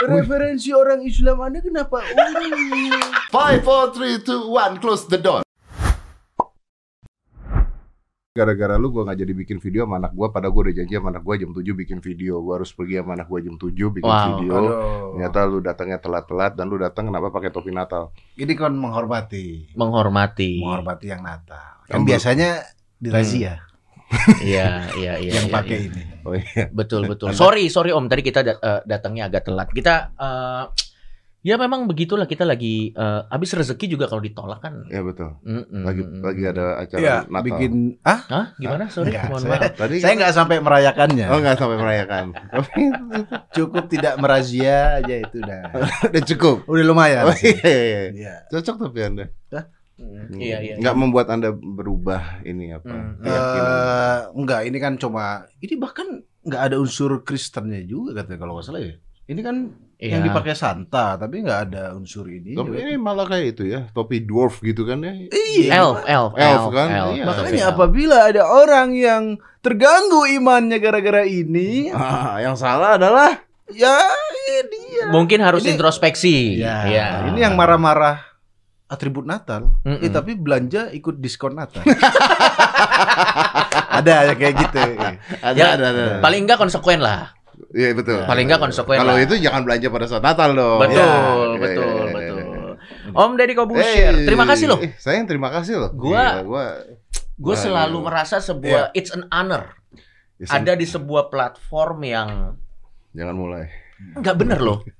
Referensi orang Islam Anda kenapa? Five, four, three, two, one, close the door. Gara-gara lu gua nggak jadi bikin video sama anak gua, padahal gua udah janji sama anak gua jam 7 bikin video. Gua harus pergi sama anak gua jam 7 bikin Wow. video. Aduh. Ternyata lu datangnya telat-telat dan lu datang kenapa pakai topi Natal? Ini kan menghormati, Menghormati. menghormati yang Natal. Yang Kan biasanya dirazia Iya, iya, iya. yang iya, pakai iya. ini. Oh iya. Betul, betul. Sorry, sorry Om, tadi kita eh, datangnya agak telat. Kita eh, ya memang begitulah kita lagi eh, habis rezeki juga kalau ditolak kan. Iya betul. Mm-mm. Lagi lagi ada acara Iya, Natal. bikin ah? Hah? Gimana? Sorry, Enggak, mohon saya- maaf. Tadi Saya nggak sampai merayakannya. Oh nggak sampai merayakan. Tapi Cukup tidak merazia aja itu udah. udah cukup. Udah lumayan. Oh iya, iya. Iya. Cocok tapi anda. Mm, Iya, iya. Nggak membuat anda berubah ini apa? Hmm. keyakinan. Eh, enggak, ini kan cuma ini bahkan nggak ada unsur Kristennya juga katanya kalau nggak salah ya. Ini kan Iya. yang dipakai Santa, tapi nggak ada unsur ini. Tapi ini malah kayak itu ya, topi dwarf gitu kan ya. Iya. Elf, elf, Elf kan? Iya. Makanya Elf. apabila ada orang yang terganggu imannya gara-gara ini, Ah, yang salah adalah ya ini dia. Mungkin harus Ini- introspeksi. Ya, Iya. ini yang marah-marah atribut Natal. Mm-mm. Eh tapi belanja ikut diskon Natal. ada ya kayak gitu. ada Ya, ada ada. Paling enggak konsekuen lah. Iya betul. Paling nggak konsekuen Kalau lah. itu jangan belanja pada saat Natal dong. Betul, Ya, betul, iya, iya, betul. iya. Om Deddy Kobusier, Eh, terima kasih loh. eh, sayang terima kasih loh. Gua- Gila, gua Gue Wah, selalu iya. merasa sebuah it's an honor ya, sen- ada di sebuah platform yang jangan mulai. nggak bener loh.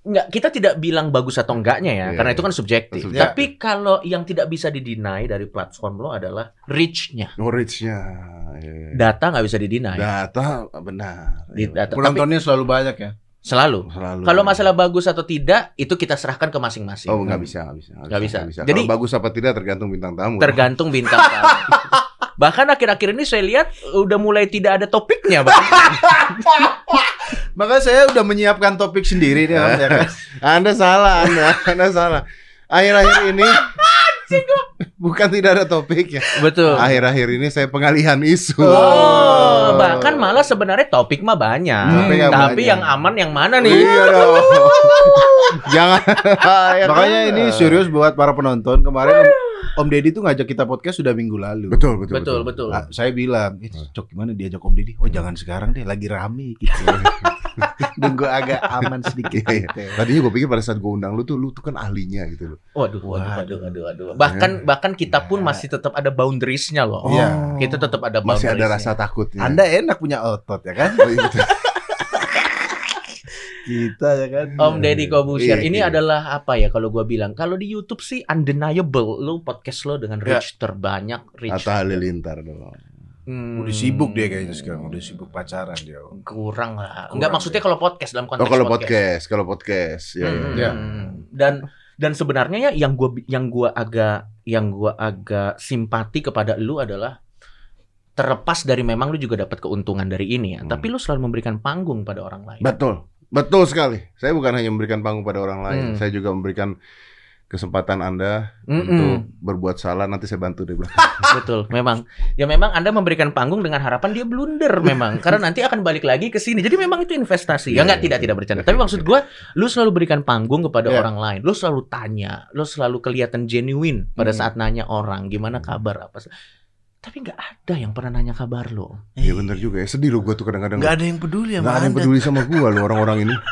Nggak, kita tidak bilang bagus atau enggaknya ya, Iya, karena iya. itu kan subjektif. Subjektif. Tapi kalau yang tidak bisa didinai dari platform lo adalah reach-nya. Knowledge-nya. iya, iya. Data nggak bisa didinai. Data benar. Di data. Tapi Penontonnya selalu banyak ya. selalu. Selalu. Kalau masalah bagus atau tidak, itu kita serahkan ke masing-masing. Oh nggak bisa, nggak bisa, Nggak bisa. nggak Jadi- Kalau bagus apa tidak tergantung bintang tamu. Tergantung bintang tamu. Bahkan akhir-akhir ini saya lihat udah mulai tidak ada topiknya, Bang. Maka saya udah menyiapkan topik sendiri nih, Om, ya kan? Anda salah, Anda, Anda salah. Akhir-akhir ini bukan tidak ada topik ya. Betul. Akhir-akhir ini saya pengalihan isu. Oh, bahkan malah sebenarnya topik mah banyak. Topik yang Tapi banyak. yang aman yang mana nih? Iya dong. Jangan. Ya kan? Makanya ini serius buat para penonton. Kemarin Om, Deddy tuh ngajak kita podcast sudah minggu lalu. Betul, betul, Betul, betul. Nah, saya bilang, eh, cok gimana diajak Om Deddy? Oh jangan sekarang deh, lagi rame gitu. Nunggu agak aman sedikit. Iya, iya. gitu. Tadinya gue pikir pada saat gue undang lu tuh, lu tuh kan ahlinya gitu loh. Waduh, waduh, waduh, waduh, waduh. Bahkan bahkan kita pun masih tetap ada boundariesnya loh. Iya. Kita tetap ada Masih ada boundariesnya. rasa takutnya. Anda enak punya otot ya kan? Oh, iya. Kita ya kan. Om Deddy Kobusier Iya, ini iya. adalah apa ya kalau gua bilang kalau di YouTube sih undeniable lu podcast lo dengan Ya. reach terbanyak reach Atta Halilintar dong. Hmm, Udah sibuk dia kayaknya sekarang, udah sibuk pacaran dia. kurang lah Kurang enggak maksudnya kalau podcast dalam konteks Oh kalau podcast, kalau podcast, ya, ya, Hmm, ya. dan dan sebenarnya ya yang gua yang gua agak yang gua agak simpati kepada lu adalah terlepas dari memang lu juga dapat keuntungan dari ini ya, Hmm. tapi lu selalu memberikan panggung pada orang lain. Betul, betul sekali. Saya bukan hanya memberikan panggung pada orang lain, Hmm. saya juga memberikan kesempatan Anda Mm-mm. untuk berbuat salah. Nanti saya bantu di belakang. Betul, memang ya memang Anda memberikan panggung dengan harapan dia blunder memang karena nanti akan balik lagi ke sini. Jadi memang itu investasi. Ya Iya, enggak iya, tidak iya. tidak bercanda. Tapi maksud gua lu selalu berikan panggung kepada Iya. orang lain. Lu selalu tanya, lu selalu kelihatan genuine pada Hmm. saat nanya orang gimana kabar apa. Tapi nggak ada yang pernah nanya kabar lo. Iya bener juga ya. Sedih loh gue tuh kadang-kadang. Nggak ada yang peduli Nggak sama ada yang peduli sama gue loh orang-orang ini.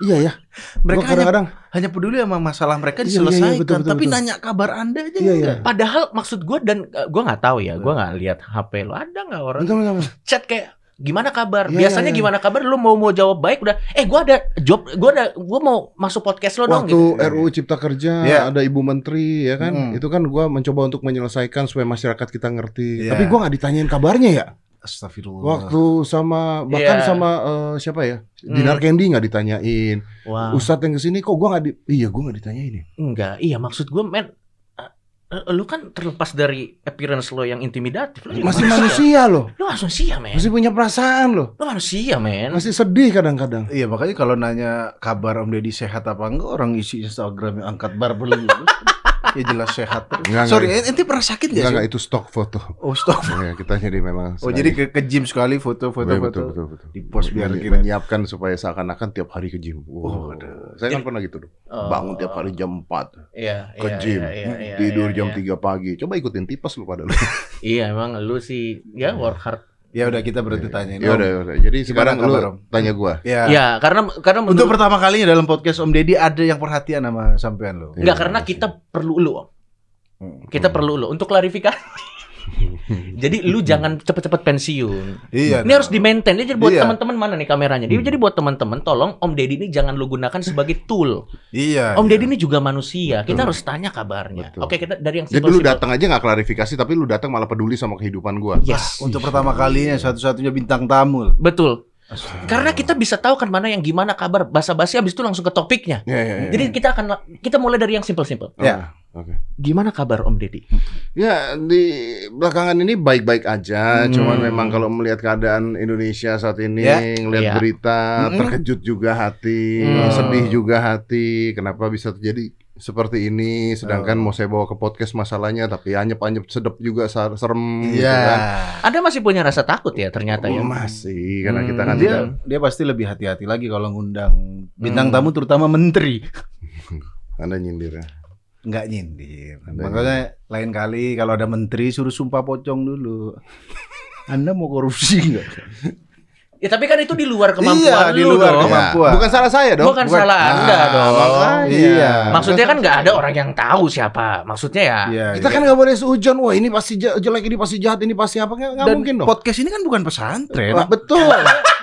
Iya ya. Mereka Gua hanya, kadang-kadang. hanya peduli sama masalah mereka Iya, iya, iya, diselesaikan, betul, betul, tapi betul. nanya kabar Anda aja Iya, iya. enggak. Padahal maksud gua dan uh, gua nggak tahu ya, gua nggak lihat HP lo ada nggak orang Bentar, bentar, bentar. chat kayak gimana kabar? Iya, Biasanya iya. gimana kabar? Lu mau mau jawab baik udah. Eh gua ada job, gua ada gua mau masuk podcast lo dong Waktu gitu. RUU Cipta Kerja Iya. ada Ibu Menteri ya kan, Hmm. itu kan gua mencoba untuk menyelesaikan supaya masyarakat kita ngerti. Iya. Tapi gua nggak ditanyain kabarnya ya. Astagfirullah. Waktu sama bahkan Iya. sama eh, siapa ya? Hmm. Dinar Candy nggak ditanyain. Wah. Ustadz yang ke sini kok gua nggak di iya gua nggak ditanyain ya. Enggak, iya maksud gue men lu kan terlepas dari appearance lo yang intimidatif juga Masih manusia loh. Lu manusia, men. Masih punya perasaan loh. Lu manusia, men. Masih sedih kadang-kadang. Iya makanya kalau nanya kabar Om Deddy sehat apa enggak orang isi Instagram yang angkat bar beli. ya jelas sehat. Enggak, Sorry, enggak. ente pernah sakit Enggak, gak enggak itu stok foto. Oh, stop. ya, kita jadi memang Oh, jadi ke, ke gym sekali foto-foto Iya, foto. betul, betul, betul. Di post biar Men- kira. menyiapkan supaya seakan-akan tiap hari ke gym. Oh, Wow. aduh. Saya kan pernah gitu dong. Oh. Bangun tiap hari jam 4 Iya, ke iya, gym, iya, iya, iya, tidur iya, jam iya. 3 pagi. Coba ikutin tipes lu pada lu. Iya, emang lu sih ya work hard. Ya udah kita berarti tanyain. Ya Om. udah, ya udah. Jadi sekarang lu Om? tanya gua. Ya. Ya, karena karena Untuk menurut pertama kalinya dalam podcast Om Deddy ada yang perhatian sama sampean lo. Iya. enggak karena kita perlu lu, Om. Hmm. Kita perlu lu untuk klarifikasi. Jadi lu jangan cepet-cepet pensiun. Iya. Ini harus di-maintain. Jadi buat Iya. teman-teman mana nih kameranya? Jadi, Hmm. jadi buat teman-teman tolong Om Deddy ini jangan lu gunakan sebagai tool. Iya. Om iya. Deddy ini juga manusia. Kita Betul. harus tanya kabarnya. Betul. Oke, kita dari yang Jadi lu datang aja nggak klarifikasi tapi lu datang malah peduli sama kehidupan gua. Yes. Untuk pertama kalinya satu-satunya bintang tamu. Betul. Karena kita bisa tahu kan mana yang gimana kabar basa-basi habis itu langsung ke topiknya. Ya, ya, ya. Jadi kita akan kita mulai dari yang simpel-simpel. Oh, Ya. Oke. Gimana kabar Om Deddy? Ya di belakangan ini baik-baik aja. Hmm. Cuman memang kalau melihat keadaan Indonesia saat ini, Ya. ngelihat Iya. berita, Mm-mm. terkejut juga hati, Hmm. sedih juga hati. Kenapa bisa terjadi seperti ini? Sedangkan Oh. mau saya bawa ke podcast masalahnya, tapi anyep-anyep sedep juga serem. gitu Iya. kan. Anda masih punya rasa takut ya ternyata ya? Masih, karena Hmm. kita kan Dia tidak. dia pasti lebih hati-hati lagi kalau ngundang bintang Hmm. tamu terutama menteri. Anda nyindir ya. Enggak nyindir. Makanya lain kali kalau ada menteri suruh sumpah pocong dulu. Anda mau korupsi enggak? Ya tapi kan itu di luar kemampuan Iya, di lu luar dong. kemampuan. Bukan salah saya dong. Bukan salah Anda Ah, dong. makanya. Iya. Maksudnya kan nggak ada salah orang yang tahu siapa. Maksudnya ya. Iya. Kita iya. kan nggak boleh seujon. Wah ini pasti je- jelek, ini pasti jahat, ini pasti apa? Nggak mungkin dong. podcast ini kan bukan pesantren. Wah, betul.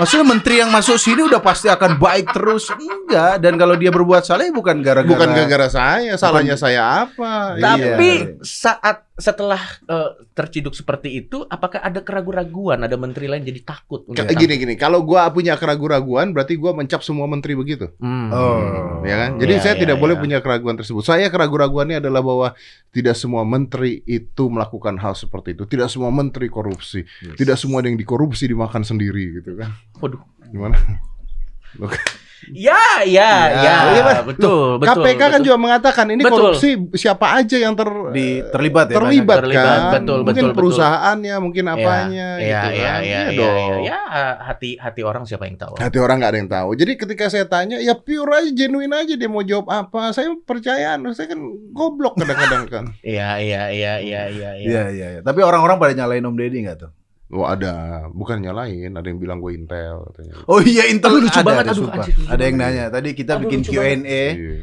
Maksudnya menteri yang masuk sini udah pasti akan baik terus. Enggak. Dan kalau dia berbuat salah ya bukan gara-gara Bukan gara-gara saya, salahnya saya apa? Iya. Tapi saat setelah eh, terciduk seperti itu, apakah ada keraguan-raguan? Ada menteri lain jadi takut? Kayak gini gini, kalau gua punya keraguan-raguan, berarti gua mencap semua menteri begitu, Hmm. Oh. ya kan? Jadi Iya, saya iya, tidak boleh iya. punya keraguan tersebut. Saya keraguan-raguannya adalah bahwa tidak semua menteri itu melakukan hal seperti itu. Tidak semua menteri korupsi. Tidak semua ada yang dikorupsi dimakan sendiri gitu kan? Waduh. Gimana? Ya, ya, Ya. ya, Iya, Pak. betul, betul. KPK kan betul. juga mengatakan ini Betul. korupsi siapa aja yang ter Di- terlibat ya, terlibat banyak. Terlibat, kan? betul, mungkin betul, betul. perusahaannya, mungkin apanya ya, gitu ya, kan? ya, ya, Iya ya, dong. ya, hati hati orang siapa yang tahu? Hati orang nggak ada yang tahu. Jadi ketika saya tanya, ya pure aja, genuine aja dia mau jawab apa. Saya percaya, saya kan goblok kadang-kadang kan. Iya, iya, iya, iya, iya, iya. Iya, iya, iya. Tapi orang-orang pada nyalain Om Deddy enggak tuh? Oh ada, bukan nyalain, ada yang bilang gue intel katanya. Oh iya, Intel Aduh, lucu ada, banget. ada, Aduh, lucu ada yang nanya. Tadi kita Aduh, bikin Q&A. Iya.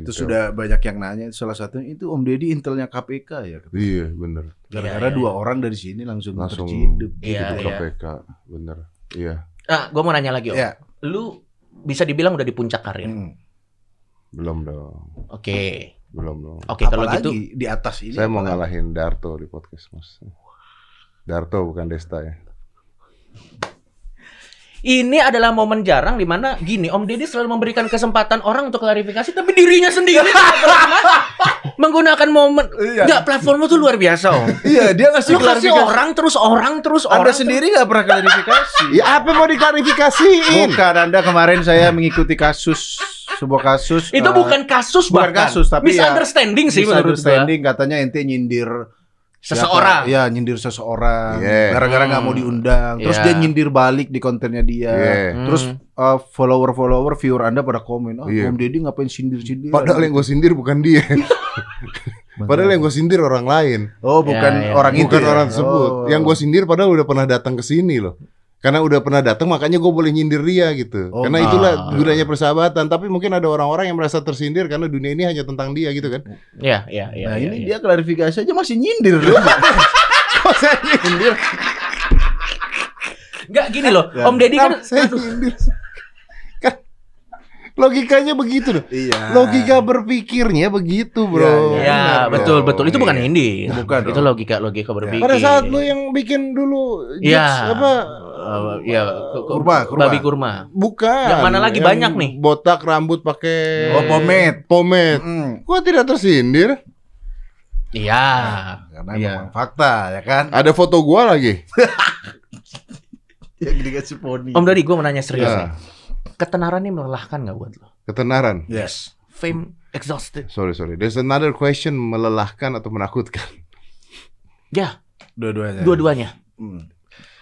Itu sudah banyak yang nanya. Salah satunya itu Om Deddy Intelnya KPK ya. Iya, bener. Gara-gara Iya, iya, dua iya. orang dari sini langsung, Langsung terciduk. Iya, gitu iya. KPK, bener. Iya, Nah, gue mau nanya lagi, Om. Iya. Lu bisa dibilang udah di puncak karir. Hmm. belum dong, Oke. belum dong. Oke, kalau Apalagi gitu di atas ini. Saya mau ngalahin Darto di podcast mas. Darto bukan Desta ya. ini adalah momen jarang di mana gini Om Deddy selalu memberikan kesempatan orang untuk klarifikasi tapi dirinya sendiri menggunakan momen Iya. Enggak, platformnya tuh luar biasa Om. Iya, dia ngasih Lu kasih orang terus orang terus Anda orang sendiri nggak pernah klarifikasi. Ya apa mau diklarifikasiin? Bukan, Anda kemarin saya mengikuti kasus sebuah kasus. itu eh, bukan kasus bukan bahkan. kasus, tapi ya misunderstanding sih menurut gua. misunderstanding katanya ente nyindir Seseorang. Siapa? Ya, nyindir seseorang. Yeah. Gara-gara nggak mau Hmm. diundang. Terus Yeah. dia nyindir balik di kontennya dia. Yeah. Terus uh, follower-follower viewer Anda pada komen, "Oh, Iya. Om Deddy ngapain sindir-sindir?" Padahal yang gue sindir bukan dia. Padahal yang gue sindir orang lain. Oh, bukan Ya, ya. orang itu. bukan ya? orang tersebut. Oh. Yang gue sindir padahal udah pernah datang ke sini loh. Karena udah pernah datang makanya gue boleh nyindir dia gitu. Oh, karena ah. itulah gunanya persahabatan. Tapi mungkin ada orang-orang yang merasa tersindir karena dunia ini hanya tentang dia gitu kan. Iya, iya, iya. Nah, iya, ini iya. dia klarifikasi aja masih nyindir. Kok saya nyindir? Enggak gini loh. Ya. Om Deddy kan saya nyindir? Kan logikanya begitu loh. iya. Logika berpikirnya begitu, Bro. Iya, Ya, Benar betul betul. Itu bukan Iya. Indi. Bukan Itu logika logika berpikir. Pada saat lu yang bikin dulu Iya. apa iya, ku- ku- Kurma, kurma. babi kurma. bukan. Yang mana lagi banyak nih? Botak rambut pakai Oh, pomade. Pomade. Mm. Gua tidak tersindir. Iya. Karena Iya. memang fakta ya kan. Ada foto gua lagi. Yang dikasih poni. Om Deddy, gue mau nanya serius Ya. nih. Ketenaran ini melelahkan nggak buat lo? Ketenaran. Yes. Fame exhausted. Sorry sorry. There's another question melelahkan atau menakutkan. Ya, Dua-duanya. dua-duanya. Hmm.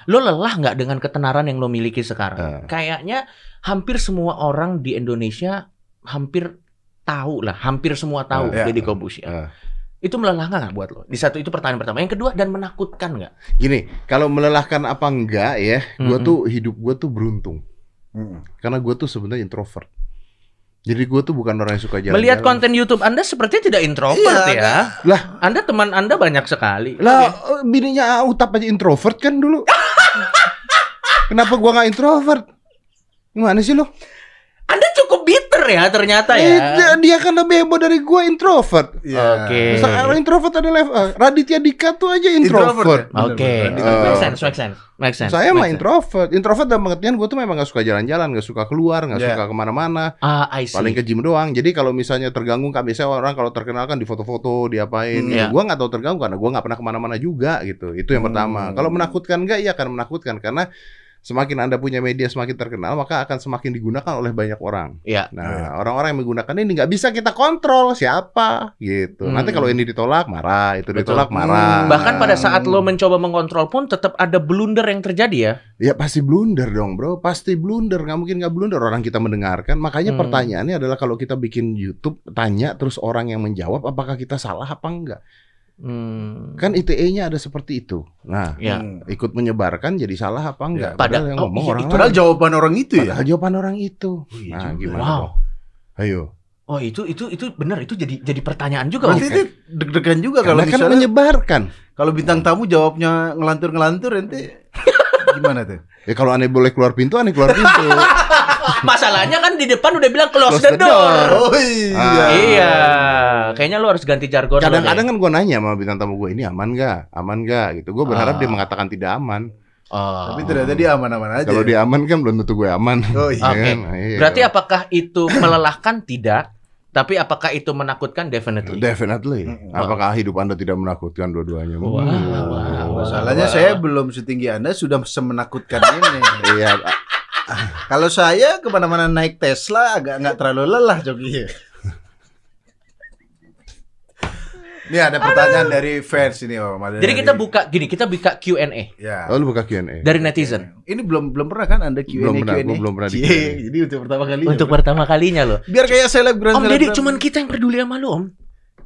Lo lelah nggak dengan ketenaran yang lo miliki sekarang? Eh. Kayaknya hampir semua orang di Indonesia hampir tahu lah, hampir semua tahu Eh, ya. Deddy Corbuzier. Eh. Itu melelahkan nggak buat lo? Di satu itu pertanyaan pertama. Yang kedua dan menakutkan nggak? Gini, kalau melelahkan apa enggak ya, gua Mm-mm. tuh hidup gua tuh beruntung. Hmm. Karena gua tuh sebenarnya introvert. Jadi gua tuh bukan orang yang suka jalan-jalan. Melihat konten YouTube Anda sepertinya tidak introvert Iya, ya. Lah. Anda teman Anda banyak sekali. Lah, eh, bininya Utap aja introvert kan dulu. Kenapa gua nggak introvert? Gimana sih lo? Anda cukup bitter ya ternyata ya. dia, dia kan lebih heboh dari gua introvert. Iya. Oke. Masa orang introvert ada level. eh, Raditya Dika tuh aja introvert. Introvert, ya? Oke. Bener, bener. Make sense, make sense, make sense. Saya mah introvert. Introvert dalam pengertian gue tuh memang gak suka jalan-jalan, gak suka keluar, gak Yeah. suka ke mana-mana. Ah, I see. Paling ke gym doang. Jadi kalau misalnya terganggu, kan biasanya orang kalau terkenal kan di foto-foto, diapain. Hmm, gitu. iya. Gue nggak tahu terganggu karena gue nggak pernah ke mana-mana juga gitu. Itu yang Hmm. pertama. Kalau menakutkan nggak? Iya akan menakutkan karena semakin anda punya media semakin terkenal maka akan semakin digunakan oleh banyak orang. Iya. Nah orang-orang yang menggunakan ini nggak bisa kita kontrol siapa gitu. Hmm. Nanti kalau ini ditolak marah, itu Betul. ditolak marah. Hmm. Bahkan pada saat lo mencoba mengontrol pun tetap ada blunder yang terjadi ya. Ya pasti blunder dong bro, pasti blunder, nggak mungkin nggak blunder orang kita mendengarkan. Makanya Hmm. pertanyaannya adalah kalau kita bikin YouTube tanya terus orang yang menjawab apakah kita salah apa enggak? Hmm. Kan ITE-nya ada seperti itu. Nah, Ya. Hmm. ikut menyebarkan jadi salah apa enggak? Ya, pada- Padahal yang oh, ngomong iya, orang itu Padahal lain. jawaban orang itu ya. Padahal jawaban orang itu. Oh, iya Nah, juga. gimana? Wow. dong? Ayo. Oh itu itu itu benar itu jadi jadi pertanyaan juga. Berarti Om. itu deg-degan juga kalau Karena kan misalnya menyebarkan. kalau bintang tamu jawabnya ngelantur-ngelantur nanti gimana tuh? Ya kalau aneh boleh keluar pintu, aneh keluar pintu. Masalahnya kan di depan udah bilang close, Close the, the door. Oh iya. Iya. Kayaknya lo harus ganti jargon. Kadang-kadang kan gue nanya sama bintang tamu gue ini aman gak? Aman gak? Gitu. Gue berharap Ah. dia mengatakan tidak aman. Oh. Tapi ternyata dia aman-aman aja. Kalau dia aman kan belum tentu gue aman. Oh iya. Oke. Nah, iya. Berarti apakah itu melelahkan tidak? Tapi apakah itu menakutkan definitely? Definitely. Apakah hidup anda tidak menakutkan dua-duanya? Wah, Hmm. wah, wah. Masalahnya Wah. saya belum setinggi Anda sudah semenakutkan ini. Iya. Kalau saya ke mana-mana naik Tesla agak nggak terlalu lelah joki. Ini ada pertanyaan dari fans ini Om. Ada Jadi dari- kita buka gini, kita buka Q&A Ya. Oh, lu buka Q&A. dari netizen. Ini belum belum pernah kan Anda Q&A Belum pernah, Q&A? belum pernah di Q&A. Jadi untuk pertama kali. Untuk pertama kalinya loh. biar kayak selebgram. Om selebgram. cuman kita yang peduli sama lu Om.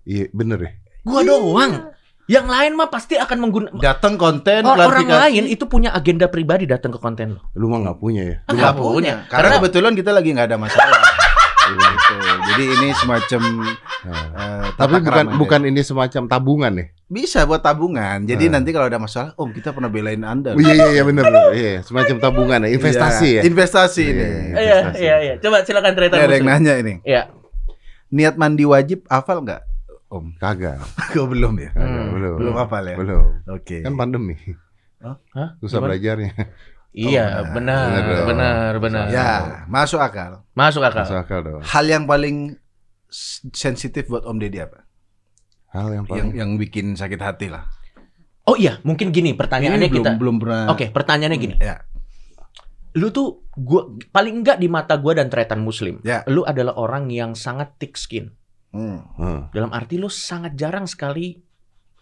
Iya, bener ya. Gua doang. Yang lain mah pasti akan menggunakan datang konten orang klarifikasi. lain itu punya agenda pribadi datang ke konten lo. Lu mah nggak punya ya. Nggak nggak punya. Karena, Karena- kebetulan kita lagi nggak ada masalah. gitu. Jadi ini semacam eh, Tapi bukan krama bukan ini semacam tabungan ya. bisa buat tabungan. Jadi Ah. nanti kalau ada masalah, Om kita pernah belain Anda. Oh, iya iya iya bener. bener. Iya, semacam tabungan ya, investasi Iya, ya. Investasi Iya, ini. iya. Iya, Investasi. iya, iya. Coba silakan cerita ada yang nanya ini. Iya. Niat mandi wajib hafal nggak? Om, Kagak. Kau belum ya? Kagak, Hmm, belum. Belum hafal ya? Belum. Oke. Kan pandemi. Hah? Susah Gimana? belajarnya. Iya, Oh, benar, benar benar, benar. Ya, masuk akal. Masuk akal. Masuk akal dong. Hal yang paling sensitif buat Om Deddy apa? Hal yang Yang paling yang bikin sakit hati lah. Oh iya, mungkin gini pertanyaannya Ini belum kita. belum pernah. Oke, pertanyaannya gini. Ya. Lu tuh gua paling enggak di mata gua dan tretan muslim. Ya. Lu adalah orang yang sangat thick skin. Hmm. Heeh, Dalam arti lu sangat jarang sekali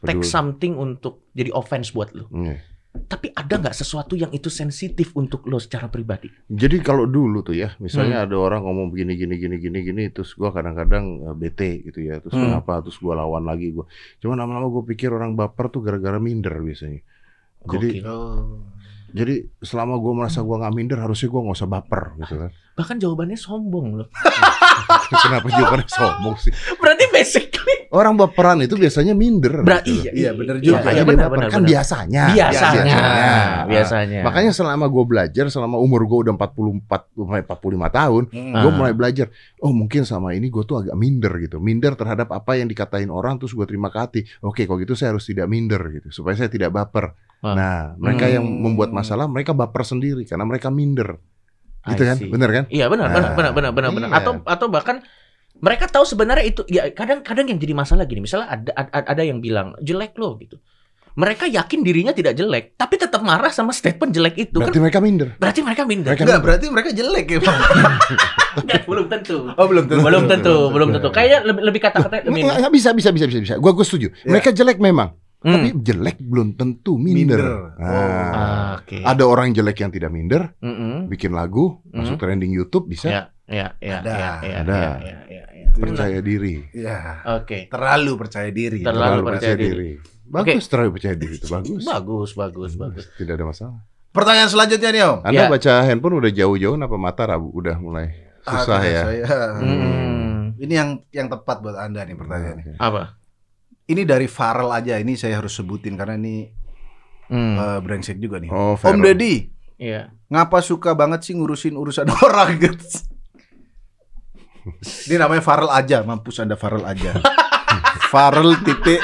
take peduli. something untuk jadi offense buat lu. Iya. Tapi ada nggak sesuatu yang itu sensitif untuk lo secara pribadi? Jadi kalau dulu tuh ya, Hmm. misalnya ada orang ngomong begini gini gini gini gini, terus gua kadang-kadang eh, bete gitu ya, terus Hmm. kenapa, terus gua lawan lagi gua. Cuma lama-lama gua pikir orang baper tuh gara-gara minder biasanya. Jadi Gokil. Jadi selama gua merasa gua nggak minder, harusnya gua nggak usah baper gitu kan. Bahkan jawabannya sombong loh. Kenapa jawabannya sombong sih? Berarti basically Orang baperan itu biasanya minder. berarti gitu loh. Iya, bener Iya, juga. Makanya iya, benar, benar, kan benar. biasanya. biasanya. Biasanya. Biasanya. Makanya selama gue belajar, selama umur gue udah 44, sampai 45 tahun, Hmm. gue Ah. mulai belajar. Oh mungkin sama ini gue tuh agak minder gitu. Minder terhadap apa yang dikatain orang, terus gue terima ke hati. Oke, kalau gitu saya harus tidak minder gitu, supaya saya tidak baper. Ah. Nah, mereka yang Hmm. membuat masalah, mereka baper sendiri karena mereka minder. Gitu kan? Bener kan? Iya benar, benar, Ah, benar, benar, benar, benar. iya. Atau atau bahkan mereka tahu sebenarnya itu ya kadang-kadang yang jadi masalah gini. Misalnya ada ada, ada yang bilang jelek lo gitu. mereka yakin dirinya tidak jelek, tapi tetap marah sama statement jelek itu. Berarti kan mereka minder. berarti mereka minder. Mereka- Enggak, berarti mereka jelek ya, Bang. Enggak, belum tentu. Oh, belum tentu. Belum tentu, belum tentu. Kayaknya lebih, lebih kata-kata Nggak, minder. nggak bisa, bisa, bisa, bisa, bisa. Gua, gua setuju. Ya. Mereka jelek memang, Hmm. tapi jelek belum tentu minder. Minder. Nah, Ah, Oke. Ada orang jelek yang tidak minder, Mm-mm. bikin lagu, masuk Mhm. trending YouTube bisa. Ya, ya, ya, Ada. ya, ya, Ada. ya, ya, ya, ya. Percaya diri. Iya. Oke. Terlalu percaya diri. Terlalu percaya diri. Bagus terlalu percaya diri itu bagus. Bagus, bagus, bagus. Tidak ada masalah. Pertanyaan selanjutnya nih, Om. Anda Ya. baca handphone udah jauh-jauh apa mata rabu udah mulai susah Ah, ya. Saya. Hmm. Ini yang yang tepat buat Anda nih pertanyaannya. Apa? Ini dari Farel aja. Ini saya harus sebutin karena ini Hmm. eh, brengsek juga nih. Oh, Om Farel. Deddy, Iya. ngapa suka banget sih ngurusin urusan orang gitu? Ini namanya Farel aja, mampus Anda Farel aja. Farel titik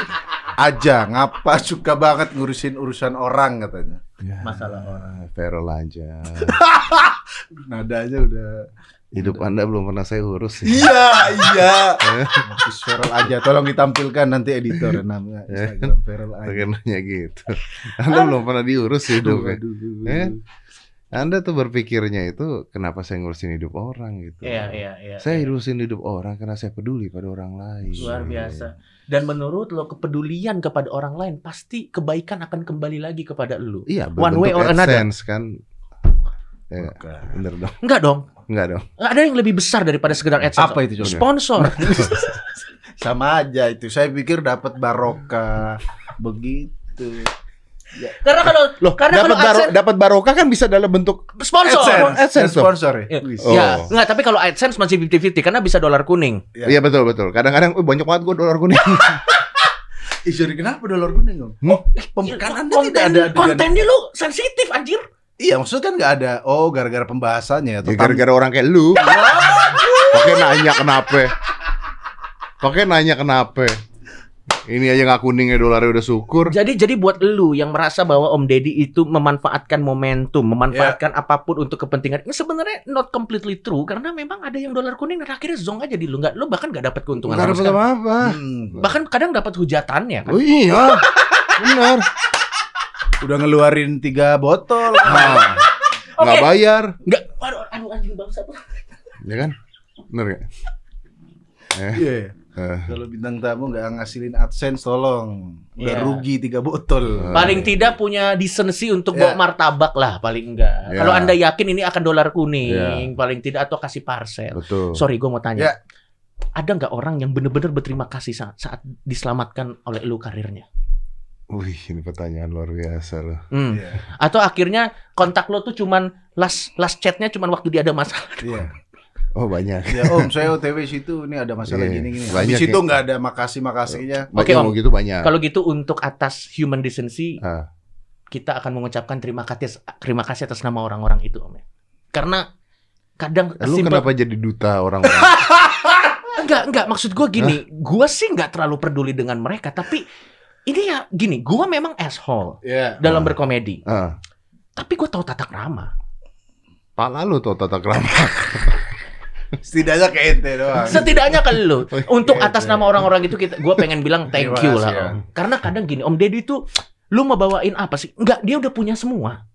aja, ngapa suka banget ngurusin urusan orang katanya. Ya, Masalah orang. Feral aja. Nadanya udah Hidup Anda belum pernah saya urus. sih. Iya, iya. Farel aja, tolong ditampilkan nanti editor namanya Instagram Farel aja. Kayaknya gitu. Anda belum pernah diurus hidupnya. Aduh. Eh? Anda tuh berpikirnya itu kenapa saya ngurusin hidup orang gitu. Iya, iya, iya. Saya ngurusin hidup orang karena saya peduli pada orang lain. Luar biasa. Dan menurut lo kepedulian kepada orang lain pasti kebaikan akan kembali lagi kepada lo. Iya, One way or another. AdSense kan. Ya, bener dong. Enggak dong. Enggak dong. Ada yang lebih besar daripada sekedar AdSense. Apa itu coba? Sponsor. Sama aja itu. Saya pikir dapat barokah begitu. karena kalau Loh, Karena dapat kalau baro, AdSense- dapat barokah kan bisa dalam bentuk sponsor. AdSense. AdSense sponsor ya. Iya. Oh. Ya, enggak, tapi kalau AdSense masih 50-50 karena bisa dolar kuning. Ya. Iya betul betul. Kadang-kadang oh, banyak banget gue dolar kuning. Ih, jadi kenapa dolar kuning om? Hmm? Pem- kan anda konten, tidak ada kontennya lu sensitif anjir. Iya maksudnya kan nggak ada. Oh gara-gara pembahasannya atau Ya gara-gara orang kayak lu. Pakai nanya kenapa? Pakai nanya kenapa? Ini aja nggak kuningnya dolarnya udah syukur. Jadi jadi buat lu yang merasa bahwa Om Deddy itu memanfaatkan momentum, memanfaatkan apa pun untuk kepentingan, ini sebenarnya not completely true karena memang ada yang dolar kuning dan akhirnya zong aja di lu nggak, lu bahkan nggak dapat keuntungan sama dapat apa-apa. Hmm, Bahkan kadang dapat hujatannya kan. Oh iya, benar. Udah ngeluarin tiga botol. Nah, nggak bayar, Nggak, aduh, aduh anjing bangsa. ya kan? Bener gak? Eh, Iya. eh. Kalau bintang tamu nggak ngasilin adsense tolong. Udah Iya. rugi tiga botol. Eh. Paling tidak punya desensi untuk Ya. bawa martabak lah paling enggak. Ya. Kalau Anda yakin ini akan dolar kuning, Ya. paling tidak atau kasih parcel. betul. Sorry, gue mau tanya. Ya. Ada nggak orang yang bener-bener berterima kasih saat, saat diselamatkan oleh lu karirnya? Wih, ini pertanyaan luar biasa loh. Hmm. Iya. Atau akhirnya kontak lo tuh cuman last last chatnya cuman waktu dia ada masalah. Iya. Oh banyak. Ya Om, saya OTW situ ini ada masalah Iya, gini-gini. banyak Habis itu ya. nggak ada makasih-makasihnya. Banyak Oke, Om. mau gitu banyak. Kalau gitu untuk atas human decency Ah. kita akan mengucapkan terima kasih terima kasih atas nama orang-orang itu Om. ya. Karena kadang Lu simple- kenapa jadi duta orang-orang? enggak enggak maksud gue gini, gue sih nggak terlalu peduli dengan mereka tapi ini ya gini, gue memang asshole Iya. dalam Ah. berkomedi. ah. Tapi gue tahu tata krama. Pala lu tuh tata krama. Setidaknya ke ente doang. Setidaknya ke lu. Untuk Oke, atas oke. nama orang-orang itu kita gue pengen bilang thank Terima you lah ya. Om. Karena kadang gini, Om Deddy itu lu mau bawain apa sih? Enggak, dia udah punya semua.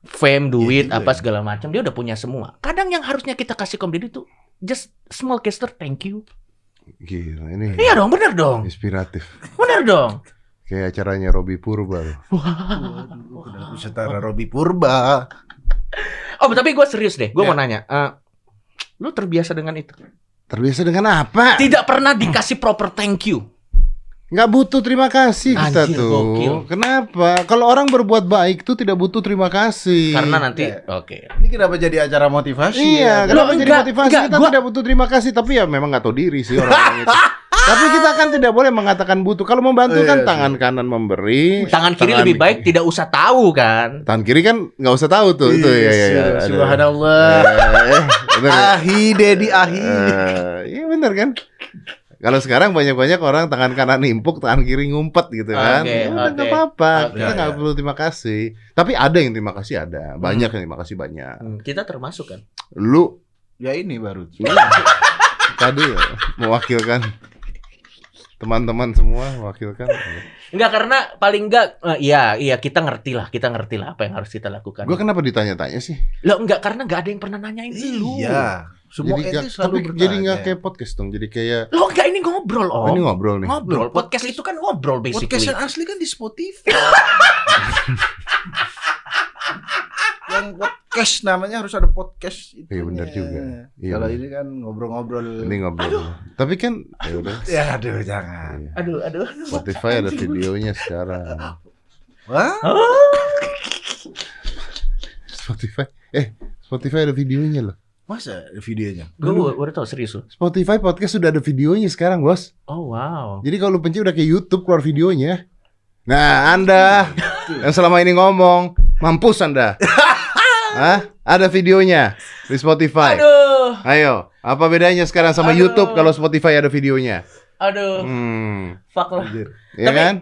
Fame, duit, juga apa ya. segala macam, dia udah punya semua. Kadang yang harusnya kita kasih ke Om Deddy itu just small gesture thank you. Gila ini Iya dong, bener dong. inspiratif. Bener dong. Kayak acaranya Robi Purba loh. Kenapa setara Robi Purba. Oh, tapi gue serius deh. Gue Ya. mau nanya. eh, lu terbiasa dengan itu? Terbiasa dengan apa? Tidak pernah dikasih proper thank you. Nggak butuh terima kasih kita Anjir, tuh. gokil. Kenapa? Kalau orang berbuat baik tuh tidak butuh terima kasih. Karena nanti, Iya. oke. Ini kenapa jadi acara motivasi? Iya, ya? kenapa Loh, jadi enggak, motivasi? enggak, kita gua- tidak butuh terima kasih, tapi ya memang nggak tahu diri sih orang-orang itu. Tapi kita kan tidak boleh mengatakan butuh. Kalau membantu Oh, iya kan sih. tangan kanan memberi, Tangan kiri lebih baik tidak usah tahu kan. Tangan kiri kan nggak usah tahu tuh itu ya ya. ya. Iya, Ada. Subhanallah. Eh, bener ya? Ahi, Dedi Ahi. Eh, Iya bener kan? Kalau sekarang banyak-banyak orang tangan kanan nimpuk, tangan kiri ngumpet gitu kan. Oke, Ya udah, oke. nggak apa-apa. Oke, Kita nggak ya. perlu terima kasih. Tapi ada yang terima kasih ada, banyak yang terima kasih banyak. Hmm, Kita termasuk kan. Lu Ya ini baru. tadi ya, mewakilkan teman-teman semua wakilkan. Enggak karena paling enggak eh, iya iya kita ngerti lah, kita ngerti lah apa yang harus kita lakukan. Gue kenapa ditanya-tanya sih? Lo enggak karena enggak ada yang pernah nanyain lu. Iya. Semua jadi nggak- selalu tapi bertanya. jadi nggak kayak podcast dong. Jadi kayak Lo enggak ini ngobrol, oh, Om. ini ngobrol nih. Ngobrol. Podcast itu kan ngobrol basically. Podcast yang asli kan di Spotify. yang podcast namanya harus ada podcast itu. Iya, benar juga. Iya, Kalau ini kan ngobrol-ngobrol. Ini ngobrol. Tapi kan ya udah. Ya aduh jangan. Iya. Aduh, aduh. Spotify ada videonya sekarang. Wah? Spotify. Eh, Spotify ada videonya loh. Masa ada videonya? Gue udah tau serius lo. Spotify podcast sudah ada videonya sekarang, Bos. Oh wow. Jadi kalau lu pencet udah kayak YouTube keluar videonya. Nah, Anda yang selama ini ngomong, mampus Anda. Hah? Ada videonya di Spotify. Aduh, Ayo, apa bedanya sekarang sama Aduh. YouTube kalau Spotify ada videonya? aduh. Hmm, Fuck lah. Ya Tapi- kan?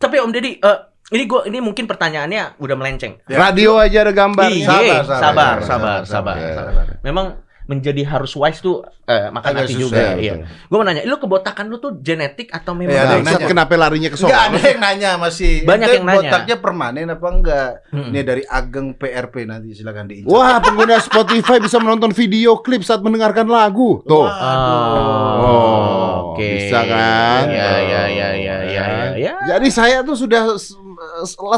Tapi Om Deddy, eh, ini gua ini mungkin pertanyaannya udah melenceng. Ya. Radio aja ada gambarnya. Iya, Sabar, sabar, sabar, sabar, sabar, sabar. sabar. Memang menjadi harus wise tuh eh, makan Agak hati susah, juga. betul. Iya. Gue mau nanya, lu kebotakan lu tuh genetik atau memang? Iya, ada yang nanya. kenapa larinya ke sono? ada yang nanya masih. Banyak yang nanya. Botaknya permanen apa enggak? Hmm. Ini dari Ageng PRP nanti silakan diincar. Wah, pengguna Spotify bisa menonton video klip saat mendengarkan lagu. Tuh. Oh, oke. bisa kan? Ya, ya, ya, ya, ya, ya, ya. Jadi saya tuh sudah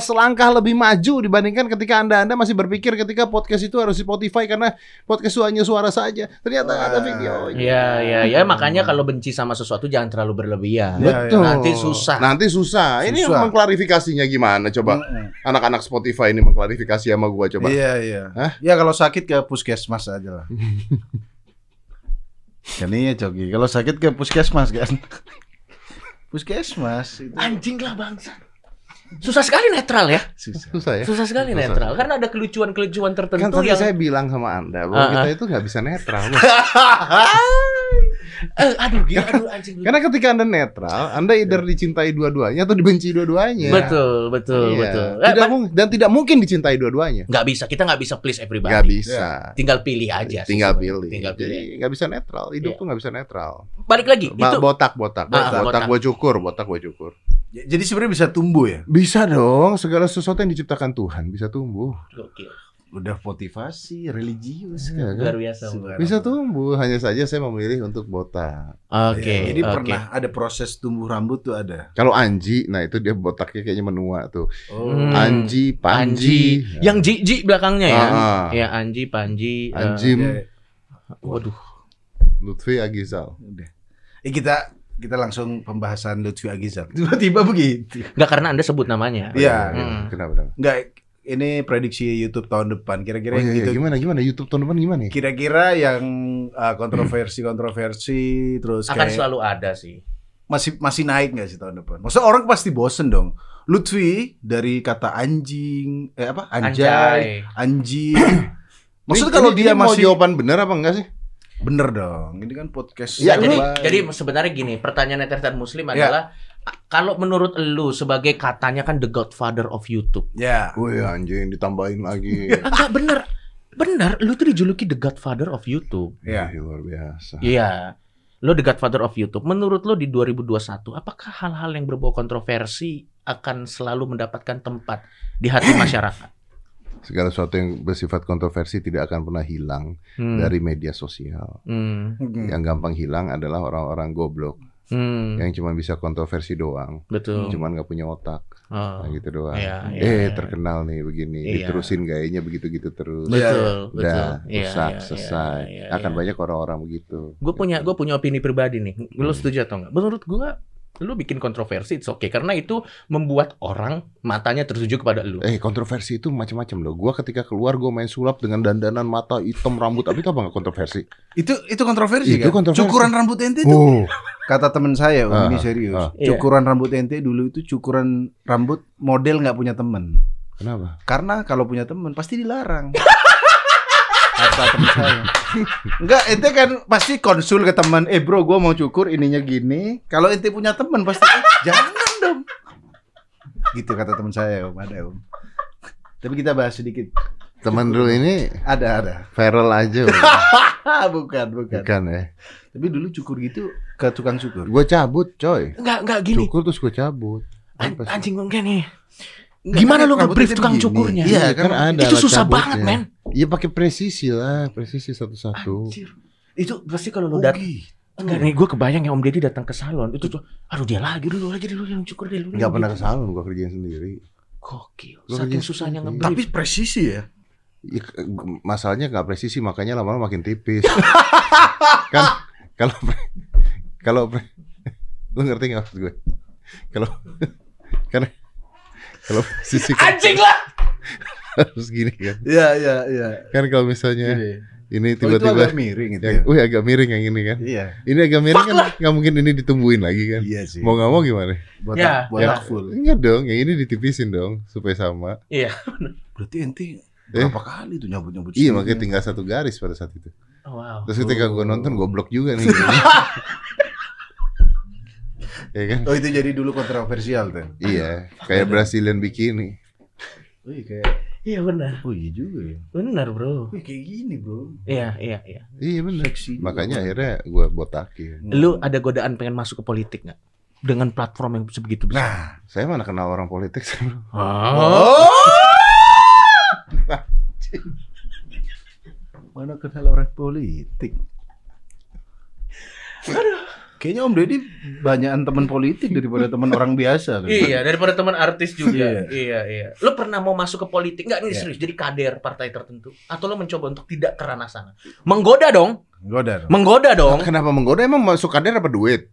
selangkah lebih maju dibandingkan ketika Anda-Anda masih berpikir ketika podcast itu harus di Spotify karena podcast itu hanya suara saja. Ternyata ada video. Ya, ya, ya. Makanya kalau benci sama sesuatu jangan terlalu berlebihan. Ya, Betul. Nanti susah. Nanti susah. Ini Susah. mengklarifikasinya gimana coba? Anak-anak Spotify ini mengklarifikasi sama gua coba. Iya, iya. Hah? Ya kalau sakit ke puskesmas aja lah. kan iya Coki, kalau sakit ke puskesmas kan. puskesmas itu Anjing lah bangsa. Susah sekali netral ya. susah. Susah ya? Susah sekali Susah. netral. Karena ada kelucuan-kelucuan tertentu Kan tadi yang saya bilang sama Anda bahwa Ah, kita ah. itu nggak bisa netral. Eh, aduh, gila, aduh anjing. Karena ketika Anda netral, Anda either dicintai dua-duanya atau dibenci dua-duanya. Betul, betul, Iya. betul. Eh, Tidak mung- dan tidak mungkin dicintai dua-duanya. nggak bisa, kita nggak bisa please everybody. Nggak bisa. Tinggal pilih aja. sih Tinggal sebenarnya. pilih. Tinggal Jadi pilih. nggak bisa netral. Hidup Iya. tuh nggak bisa netral. Balik lagi, Ba- itu botak, botak, Ah, botak, botak. gue cukur, botak gue cukur. Jadi sebenarnya bisa tumbuh ya? Bisa dong, segala sesuatu yang diciptakan Tuhan bisa tumbuh. Gokil. Udah motivasi, religius Iya, kan. luar biasa. Bisa tumbuh, hanya saja saya memilih untuk botak. Oke. Iya, Jadi oke. pernah ada proses tumbuh rambut tuh ada. Kalau Anji, nah itu dia botaknya kayaknya menua tuh. Oh. Hmm. Anji, Panji, Anji. Yang Ji belakangnya ya. Ah. Ya Anji, Panji. eh, Anjim, Ya, waduh. Lutfi Agizal. udah. Eh kita kita langsung pembahasan Lutfi Agizal. Tiba-tiba begitu. Enggak karena Anda sebut namanya. Iya. Hmm. Kenapa? kenapa? Enggak, ini prediksi YouTube tahun depan. Kira-kira Oh, iya, yang iya. gitu. Gimana gimana YouTube tahun depan gimana ya? Kira-kira yang uh, kontroversi-kontroversi terus Akan kayak selalu ada sih. masih masih naik nggak sih tahun depan? Maksudnya orang pasti bosen dong. Lutfi dari kata anjing, eh apa? Anjay, anjing. Maksudnya Ini- kalau dia ini mau masih jawaban benar apa enggak sih? bener dong. Ini kan podcast. Ya, Iya, jadi jadi sebenarnya gini, pertanyaan netizen muslim Ya. adalah a- kalau menurut lu sebagai katanya kan the godfather of YouTube. ya. Wih anjing ditambahin lagi. Enggak bener. Bener, lu tuh dijuluki the godfather of YouTube. Ya. Ih, luar biasa. Iya. Lo the godfather of YouTube. Menurut lo di 2021, apakah hal-hal yang berbau kontroversi akan selalu mendapatkan tempat di hati masyarakat? Segala sesuatu yang bersifat kontroversi tidak akan pernah hilang Hmm. dari media sosial. Hmm. Hmm. Yang gampang hilang adalah orang-orang goblok Hmm. yang cuma bisa kontroversi doang, Betul. cuman nggak punya otak, Oh. nah, gitu doang. Iya, iya, eh iya. terkenal nih begini, Iya. diterusin gayanya begitu-gitu terus. Betul, betul. Udah, Iya, rusak, iya, selesai. iya, iya, Akan iya. banyak orang-orang begitu. Gue punya gue punya opini pribadi nih. Lo Hmm. setuju atau enggak? Menurut gue lu bikin kontroversi itu oke karena itu membuat orang matanya tertuju kepada lu. Eh kontroversi itu macam-macam loh. Gua ketika keluar gua main sulap dengan dandanan mata hitam rambut, tapi itu apa nggak kontroversi? Itu itu kontroversi Itu kan? kontroversi. Cukuran rambut ente tuh Oh, kata temen saya, Om, Ah, ini serius. ah. Iya. Cukuran rambut ente dulu itu cukuran rambut model nggak punya temen. kenapa? Karena kalau punya temen pasti dilarang. Kata temen saya. Enggak, ente kan pasti konsul ke teman, eh bro, gua mau cukur ininya gini. Kalau ente punya temen pasti, "Eh, jangan dong. Gitu kata teman saya, Om, ada Om. Tapi kita bahas sedikit. Teman dulu ini Ada, ada. viral aja. bukan, bukan. Bukan ya? Tapi dulu cukur gitu ke tukang cukur? Gue cabut, coy. Enggak, enggak gini. Cukur terus gue cabut. An- Apa anjing gue nih. Gimana lu nge-brief kan tukang gini. cukurnya? Iya kan ada. Itu susah cabutnya. banget, men. Iya pakai presisi lah, presisi satu-satu. Anjir. Itu pasti kalau Oh, lu datang gitu. Enggak nih, gue kebayang ya Om Deddy datang ke salon itu tuh, aduh dia lagi dulu lagi dulu yang cukur dia dulu. Enggak pernah ke salon, gue kerjain sendiri. Gokil. Gua Saking kerja susahnya sendiri. nge Tapi presisi ya. Ya, masalahnya nggak presisi, makanya lama-lama makin tipis. kan kalau kalau lu ngerti nggak maksud gue? Kalau kan kalau kan Anjing lah. harus gini kan. Iya, iya, iya. Kan kalau misalnya Gini. ini Oh, itu agak tiba-tiba miring itu yang, ya. wih agak miring yang ini kan. Iya. Ini agak miring kan nggak mungkin ini ditumbuhin lagi kan. Iya sih. Mau nggak mau gimana? Botak, Ya, botak ya. full. Enggak dong, yang ini ditipisin dong supaya sama. Iya. Berarti ente berapa kali tuh nyabut-nyabut Iya makanya tinggal satu garis pada saat itu. Oh, wow. Terus ketika gue nonton goblok juga nih. ya kan? Oh itu jadi dulu kontroversial tuh. Iya, kayak Brazilian bikini. Wih kayak Iya benar. Oh iya juga ya. Benar, Bro. Wih kayak gini bro. Iya, iya, iya. Iya bener. Seksi. juga, Makanya Bro. akhirnya gue botakin. Lu ada godaan pengen masuk ke politik nggak? Dengan platform yang sebegitu besar. Nah. Saya mana kenal orang politik. Oh. Mana kenal orang politik? Kayaknya Om Deddy banyakan teman politik daripada teman orang biasa. kan? Iya, daripada teman artis juga. Iya. iya, iya. Lu pernah mau masuk ke politik nggak? Ini Iya. serius, jadi kader partai tertentu atau lu mencoba untuk tidak ke ranah sana? Menggoda dong. Godar. Menggoda dong. Kenapa menggoda? Emang masuk kader apa duit?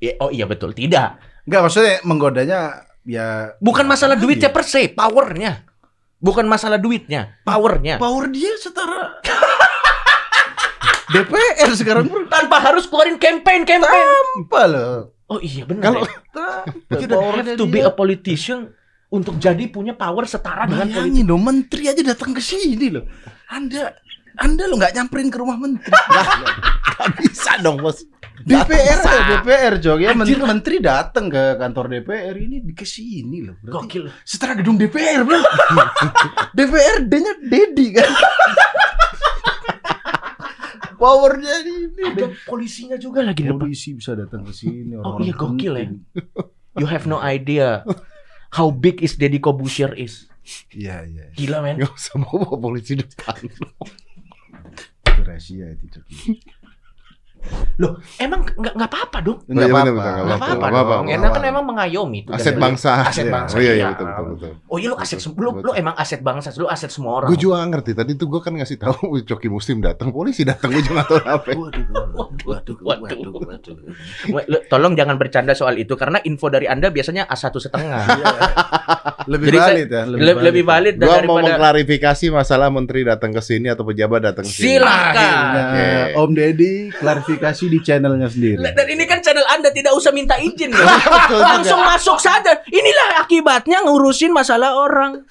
Ya, oh iya betul, tidak. Enggak maksudnya menggodanya ya Bukan masalah duitnya lagi? per se, powernya. Bukan masalah duitnya, powernya. Power dia setara DPR sekarang bro. Tanpa harus keluarin campaign, campaign. Apa loh? Oh iya benar. Kalau ya. Have to be a politician untuk jadi punya power setara dengan politik. Bayangin dong, menteri aja datang ke sini loh. Anda Anda lo nggak nyamperin ke rumah menteri. Nggak bisa dong bos. DPR ya, DPR Jog ya Anjir. menteri, menteri datang ke kantor DPR ini di ke sini loh. Berarti Gokil. setara gedung DPR bro. DPRD-nya Dedi kan. Powernya ini. Ada polisinya juga lagi di depan. Polisi bisa datang ke sini. Oh orang-orang iya, gokil ya. You have no idea how big is Deddy Kobusier is. Iya iya. Gila men. nggak usah bawa polisi depan. Itu rahasia itu. Loh, emang nggak nggak apa-apa dong? iya, nggak apa-apa Nggak apa-apa, dong. Enak kan emang mengayomi. tuh Aset bangsa. Aset Iya. bangsa, Oh iya, iya betul betul betul. Oh iya lu aset lu, lu emang aset bangsa, lu aset semua orang. Gue juga ngerti. Tadi tuh gue kan ngasih tahu Coki Muslim datang, polisi datang. Gue juga nggak tahu apa. Waduh, waduh, waduh, Waduh. tolong jangan bercanda soal itu karena info dari Anda biasanya A1 setengah. Iya. Lebih Jadi saya- valid ya, lebih, lebih valid Gue mau daripada mengklarifikasi masalah menteri datang ke sini atau pejabat datang ke sini. Silakan. Om Deddy klarifikasi di channelnya sendiri. Dan ini kan channel Anda tidak usah minta izin loh. Langsung masuk saja. Inilah akibatnya ngurusin masalah orang.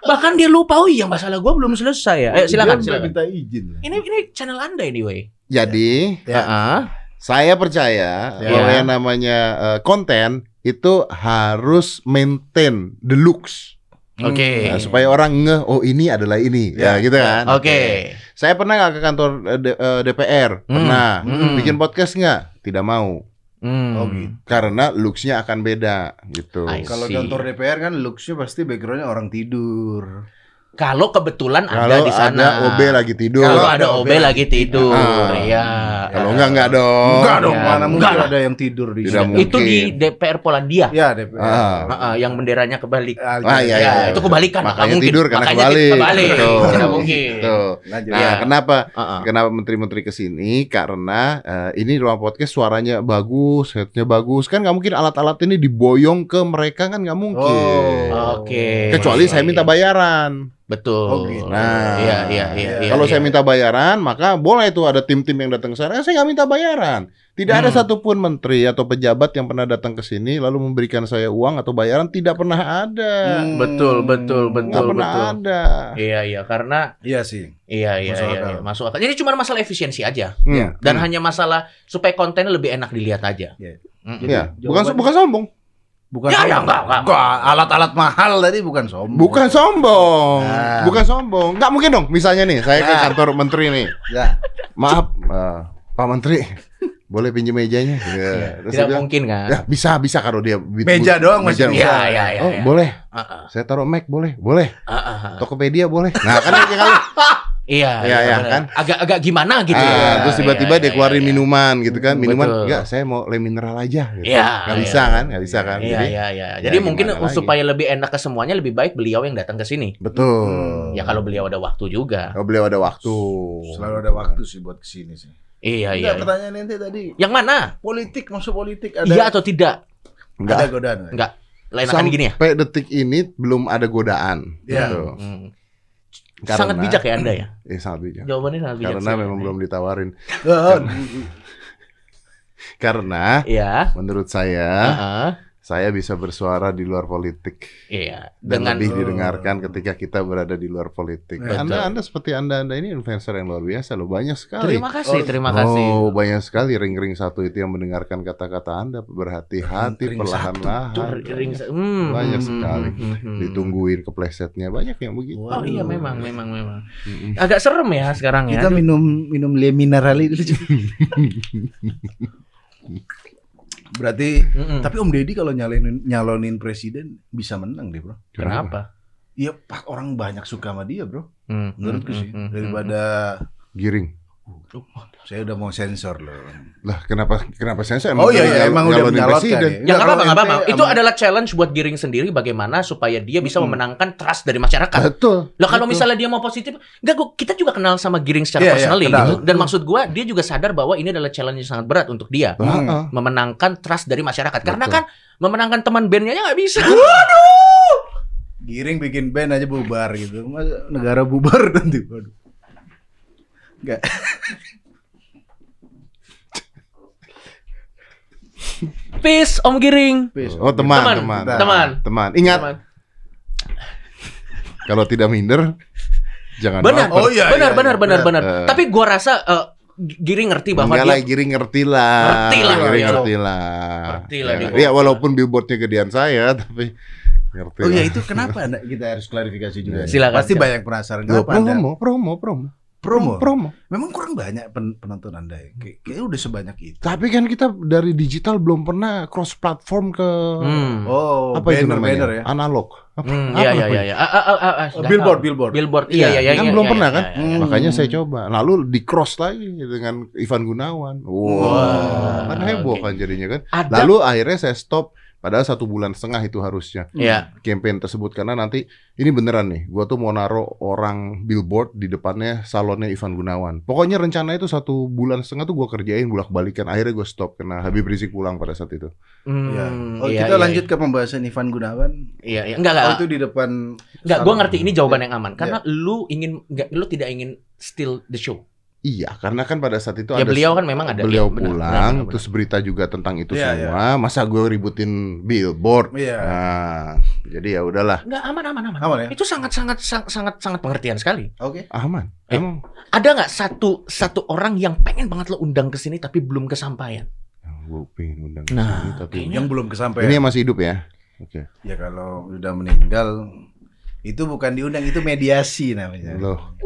Bahkan dia lupa, oh iya masalah gua belum selesai ya. Ayo silakan, Dia silakan. minta izin. Ini ini channel Anda anyway. Jadi Ya. Heeh. saya percaya Ya. bahwa yang namanya eh, konten itu harus maintain the looks. Oke. Nah, supaya orang nge oh ini adalah ini ya, Ya. gitu kan Oke. saya pernah nggak ke kantor eh, D- eh, DPR Hmm. pernah Hmm. bikin podcast nggak tidak mau Hmm. Oh, gitu. karena looksnya akan beda gitu Kalau kantor DPR kan looksnya pasti backgroundnya orang tidur. Kalau kebetulan ada di sana. ada OB lagi tidur Kalau ada OB OB lagi tidur, Ah. ya. kalau enggak enggak dong Enggak dong, ya. mana Enggak mungkin lah. ada yang tidur di Tidak sana. mungkin. Itu di DPR Polandia. Ya DPR. Ah. Heeh, yang benderanya kebalik. Ah, Ah, iya, Ya, iya, itu kebalikan. makanya mungkin. tidur karena Makanya kebalik kebalik. Betul. Tidak mungkin. Betul. Nah, Ya. kenapa Heeh. Kenapa menteri-menteri ke sini? Karena eh, ini ruang podcast suaranya bagus, setnya bagus. Kan nggak mungkin alat-alat ini diboyong ke mereka kan nggak mungkin. Oh. Oke. Kecuali Iya, saya iya. minta bayaran. Betul. Oh, gitu. Nah, iya, iya, iya, iya. Kalau iya. saya minta bayaran, maka boleh itu ada tim-tim yang datang ke sana. Eh, Saya nggak minta bayaran. Tidak ada Hmm. satupun menteri atau pejabat yang pernah datang ke sini lalu memberikan saya uang atau bayaran. Tidak pernah ada. Hmm. Betul, betul, Nggak betul, pernah betul. ada. Iya, iya, karena Iya sih. iya, iya, Masuk iya, akal. iya, masuk akal. Jadi cuma masalah efisiensi aja Hmm. dan Hmm. hanya masalah supaya kontennya lebih enak dilihat aja. Iya. Mm-mm. Ya, Jadi bukan jawaban- bukan sombong. Bukan Ya, ya, sombong. enggak, enggak. Enggak, alat-alat mahal tadi bukan sombong. Bukan sombong, Nah. bukan sombong. Nggak mungkin dong. Misalnya nih, saya ke Nah. kantor menteri nih. Ya. Maaf, eh, Pak Menteri. boleh pinjam mejanya? Ya. Iya. Terus Tidak dia bilang, mungkin kan? ya bisa bisa kalau dia Meja doang masih meja- bisa. Iya, iya, iya. Oh iya. boleh, Ah, ah, saya taruh Mac boleh, boleh. ah, ah. Tokopedia boleh. Nah kan ya kalau Iya, Iya, iya, benar. kan? Agak-agak gimana gitu Ah, ya. terus tiba-tiba Iya, dia iya, keluarin iya. minuman gitu kan, minuman Betul. enggak saya mau le mineral aja gitu. Iya, Nggak iya. bisa kan, nggak bisa kan. Iya, Jadi iya, iya. ya Jadi mungkin gimana lagi? supaya lebih enak ke semuanya lebih baik beliau yang datang ke sini. betul. Ya kalau beliau ada waktu juga. Oh, beliau ada waktu. Selalu ada waktu sih buat ke sini sih. Iya, iya. Enggak, iya. pertanyaan ente tadi. Yang mana? Politik, masuk politik ada Iya atau tidak? ada Enggak. godaan. nggak? Enggak. Lain akan gini ya? Sampai detik ini belum ada godaan. Iya. Gitu. Hmm. Karena- Sangat bijak ya Anda ya? Eh, sangat bijak. Jawabannya sangat bijak. Karena memang belum ditawarin. Ah, Karena Iya. menurut saya Heeh. Saya bisa bersuara di luar politik Iya. dan Dengan lebih didengarkan ketika kita berada di luar politik. Betul. Anda Anda seperti Anda Anda ini influencer yang luar biasa loh, banyak sekali. Terima kasih, Oh, terima kasih. Oh, banyak sekali ring-ring satu itu yang mendengarkan kata-kata Anda berhati-hati perlahan-lahan. Ring- hmm, Banyak hmm, sekali. hmm, hmm, hmm. Ditungguin keplesetnya banyak yang begitu. Oh iya memang, memang, memang. Agak serem ya sekarang ya. Kita minum minum le mineral dulu. Berarti Mm-mm. tapi Om Deddy kalau nyalonin nyalonin presiden bisa menang deh, Bro. Kenapa? Iya, Pak orang banyak suka sama dia, Bro. Hmm, Menurutku hmm, sih hmm, hmm, daripada Giring. Saya udah mau sensor loh. Lah kenapa kenapa saya saya Oh iya, iya emang udah presiden? ya. Ya nggak apa-apa, kalau nggak apa-apa. Itu adalah challenge buat Giring sendiri bagaimana supaya dia bisa memenangkan trust dari masyarakat. Betul. Lah kalau Betul. misalnya dia mau positif, enggak gua, kita juga kenal sama Giring secara Iya, iya, personally kenal. gitu. Dan maksud gua dia juga sadar bahwa ini adalah challenge yang sangat berat untuk dia Hmm. Memenangkan trust dari masyarakat. Karena Betul. kan memenangkan teman bandnya aja nggak bisa. Giring bikin band aja bubar gitu. Masa negara bubar nanti. Waduh. Enggak. Peace Om Giring. Oh teman, Teman, teman, teman. teman. Ingat Teman. kalau tidak minder jangan Benar. baper. Oh, iya, benar, iya, benar, iya. benar, benar. Eh. Tapi gua rasa eh, Giring ngerti bahwa Enggak dia lah, Giring ngerti lah. Ngerti lah, Giring ya. ngerti lah. Ngerti lah Ya, dia. ya, walaupun billboardnya gedean saya, tapi ngerti Oh iya itu kenapa Anda, kita harus klarifikasi juga. Silakan, Pasti silakan. banyak penasaran. Loh, Kenapa Anda promo, promo, promo, promo? promo. Memang kurang banyak pen- penonton Anda ya. Kayak, kayaknya udah sebanyak itu. Tapi kan kita dari digital belum pernah cross platform ke Hmm. Oh, apa itu banner, namanya? banner ya. Analog. Apa, Hmm, apa iya iya iya iya. Ah, ah, ah, billboard, tahu. billboard. Billboard. Iya, Iya iya kan iya, belum iya, pernah iya, kan? iya, iya. Makanya Hmm. saya coba. Lalu di cross lagi dengan Ivan Gunawan. Wow, Wah, kan heboh oke. kan jadinya kan. Ada. Lalu akhirnya saya stop. Padahal satu bulan setengah itu harusnya Iya. campaign tersebut karena nanti ini beneran nih. Gua tuh mau naruh orang billboard di depannya salonnya Ivan Gunawan. Pokoknya rencana itu satu bulan setengah tuh gua kerjain bolak balikan. Akhirnya gue stop karena Habib Rizik pulang pada saat itu. Hmm, Iya. Oh, iya, kita iya, lanjut ke pembahasan Ivan Gunawan. Iya iya. Enggak enggak. Oh, itu di depan Enggak, gue salon. ngerti ini jawaban yang Iya. aman karena lu ingin enggak lu tidak ingin steal the show. Iya, karena kan pada saat itu Ya ada beliau kan memang ada beliau benar, pulang, benar, benar, terus berita juga tentang itu Iya, semua. Masa gue ributin billboard? Iya. Nah, jadi ya udahlah, Enggak aman aman aman. Aman ya? Itu sangat sangat sangat sangat sangat pengertian sekali. Oke. aman. Eh. Emang Ada nggak satu satu orang yang pengen banget lo undang ke sini tapi belum kesampaian? gue pengen undang Nah, sini, tapi kayaknya- Yang belum kesampaian. ini yang masih hidup ya. Oke. Ya kalau udah meninggal itu bukan diundang itu mediasi namanya. Loh.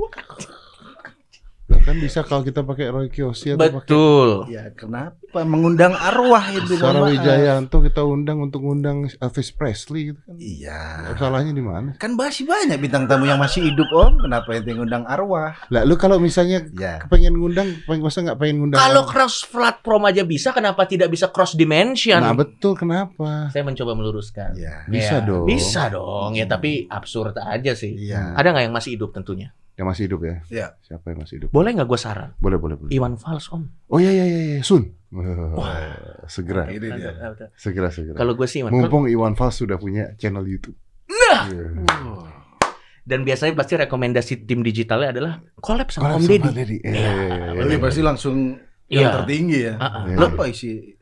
Loh, kan bisa kalau kita pakai Roy Kiyoshi atau pakai Betul. Ya kenapa mengundang arwah itu? Sarah. Wijayanto kita undang untuk undang Elvis Presley gitu kan. Iya. Salahnya di mana? Kan masih banyak bintang tamu yang masih hidup om. Kenapa yang ngundang arwah? Lah lu kalau misalnya Ya. pengen ngundang, pengen masa nggak pengen ngundang? Kalau cross platform aja bisa, kenapa tidak bisa cross dimension? Nah betul kenapa? Saya mencoba meluruskan. Ya. Bisa Ya, dong. Bisa dong. Ya tapi absurd aja sih. Iya. Ada nggak yang masih hidup tentunya? Yang masih hidup ya? Iya. Siapa yang masih hidup? Boleh nggak gue saran? Boleh, boleh, boleh. Iwan Fals om. Oh iya iya iya, iya. Sun. segera, Ini dia. segera, segera. Kalau gue sih Iwan. Mumpung Iwan Fals sudah punya channel YouTube. Nah. Dan biasanya pasti rekomendasi tim digitalnya adalah collab sama Collab Om Deddy. Iya. Iya, iya, iya, Ini iya. pasti langsung Iya. yang tertinggi ya. Iya. Lo apa isi?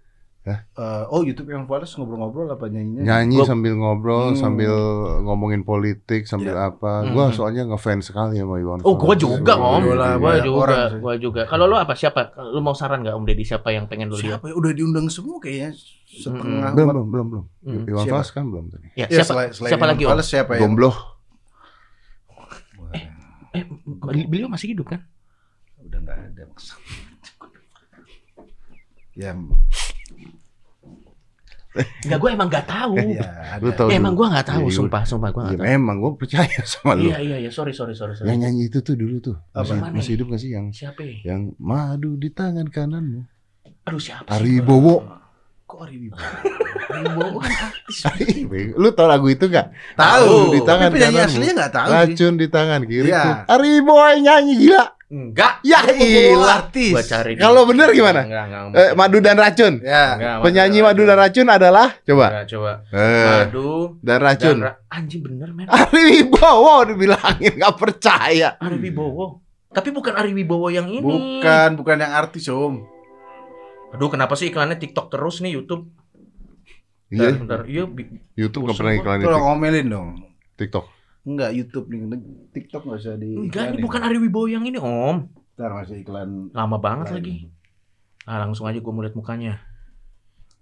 Hah? Eh, oh YouTube yang Fales ngobrol-ngobrol apa nyanyinya? Nyanyi Gua- sambil ngobrol, Hmm. sambil ngomongin politik, sambil apa. Hmm. Gua soalnya ngefans sekali sama Iwan Oh, gue Fals. juga Iya, om. iya, iya. Gue banyak juga, orang gue juga. Kalau lo apa? Siapa? Lo mau saran nggak Om Deddy? Siapa yang pengen lo lihat? Siapa ya? Udah diundang semua kayaknya setengah. Belum, belum, belum, belum. Hmm. Iwan Siapa? Fals kan belum tadi. Ya, Ya, siapa? selain, selain siapa yang lagi om? Fales siapa ya? Gombloh. Eh, beliau masih hidup kan? Udah nggak ada. Ya, Enggak, gue emang nggak tahu. ya Lu tahu Eh, emang gue nggak tahu, Iya, sumpah, sumpah gue Ya, nggak tahu. memang gue percaya sama lu. Iya, iya, iya, sorry, sorry, sorry, sorry. Yang nyanyi itu tuh dulu tuh. Masih, Apa? masih hidup gak sih yang Siapa? ya? yang madu di tangan kananmu. Aduh, siapa? Ari Bowo. Kok Ari Wibowo? Ari Wibowo kan artis. Lu tau lagu itu gak? Tahu. Di tangan Tapi penyanyi aslinya nggak tahu sih. Racun di tangan kiri. Iya. Ari Boy nyanyi gila. Enggak. Ya ilah. cari. Kalau bener gimana? Enggak, enggak. Eh, madu dan racun. Ya. Enggak, Penyanyi madu dan racun adalah coba. Enggak, coba. Eh, Madu dan racun. dan ra- anjing bener, men. Ari Wibowo dibilangin gak percaya. Ari Wibowo. Tapi bukan Ari Wibowo yang ini. Bukan, bukan yang artis, Om. Aduh, kenapa sih iklannya TikTok terus nih YouTube? Iya, Bentar, iya. bi- YouTube gak Bosan pernah gua. iklan Tolong itu. ngomelin dong. TikTok. Enggak, YouTube nih. TikTok nggak usah di. Enggak, ini bukan Ari Wibowo yang ini, Om. Ntar masih iklan. Lama banget lain. lagi. Nah, langsung aja gue mau lihat mukanya.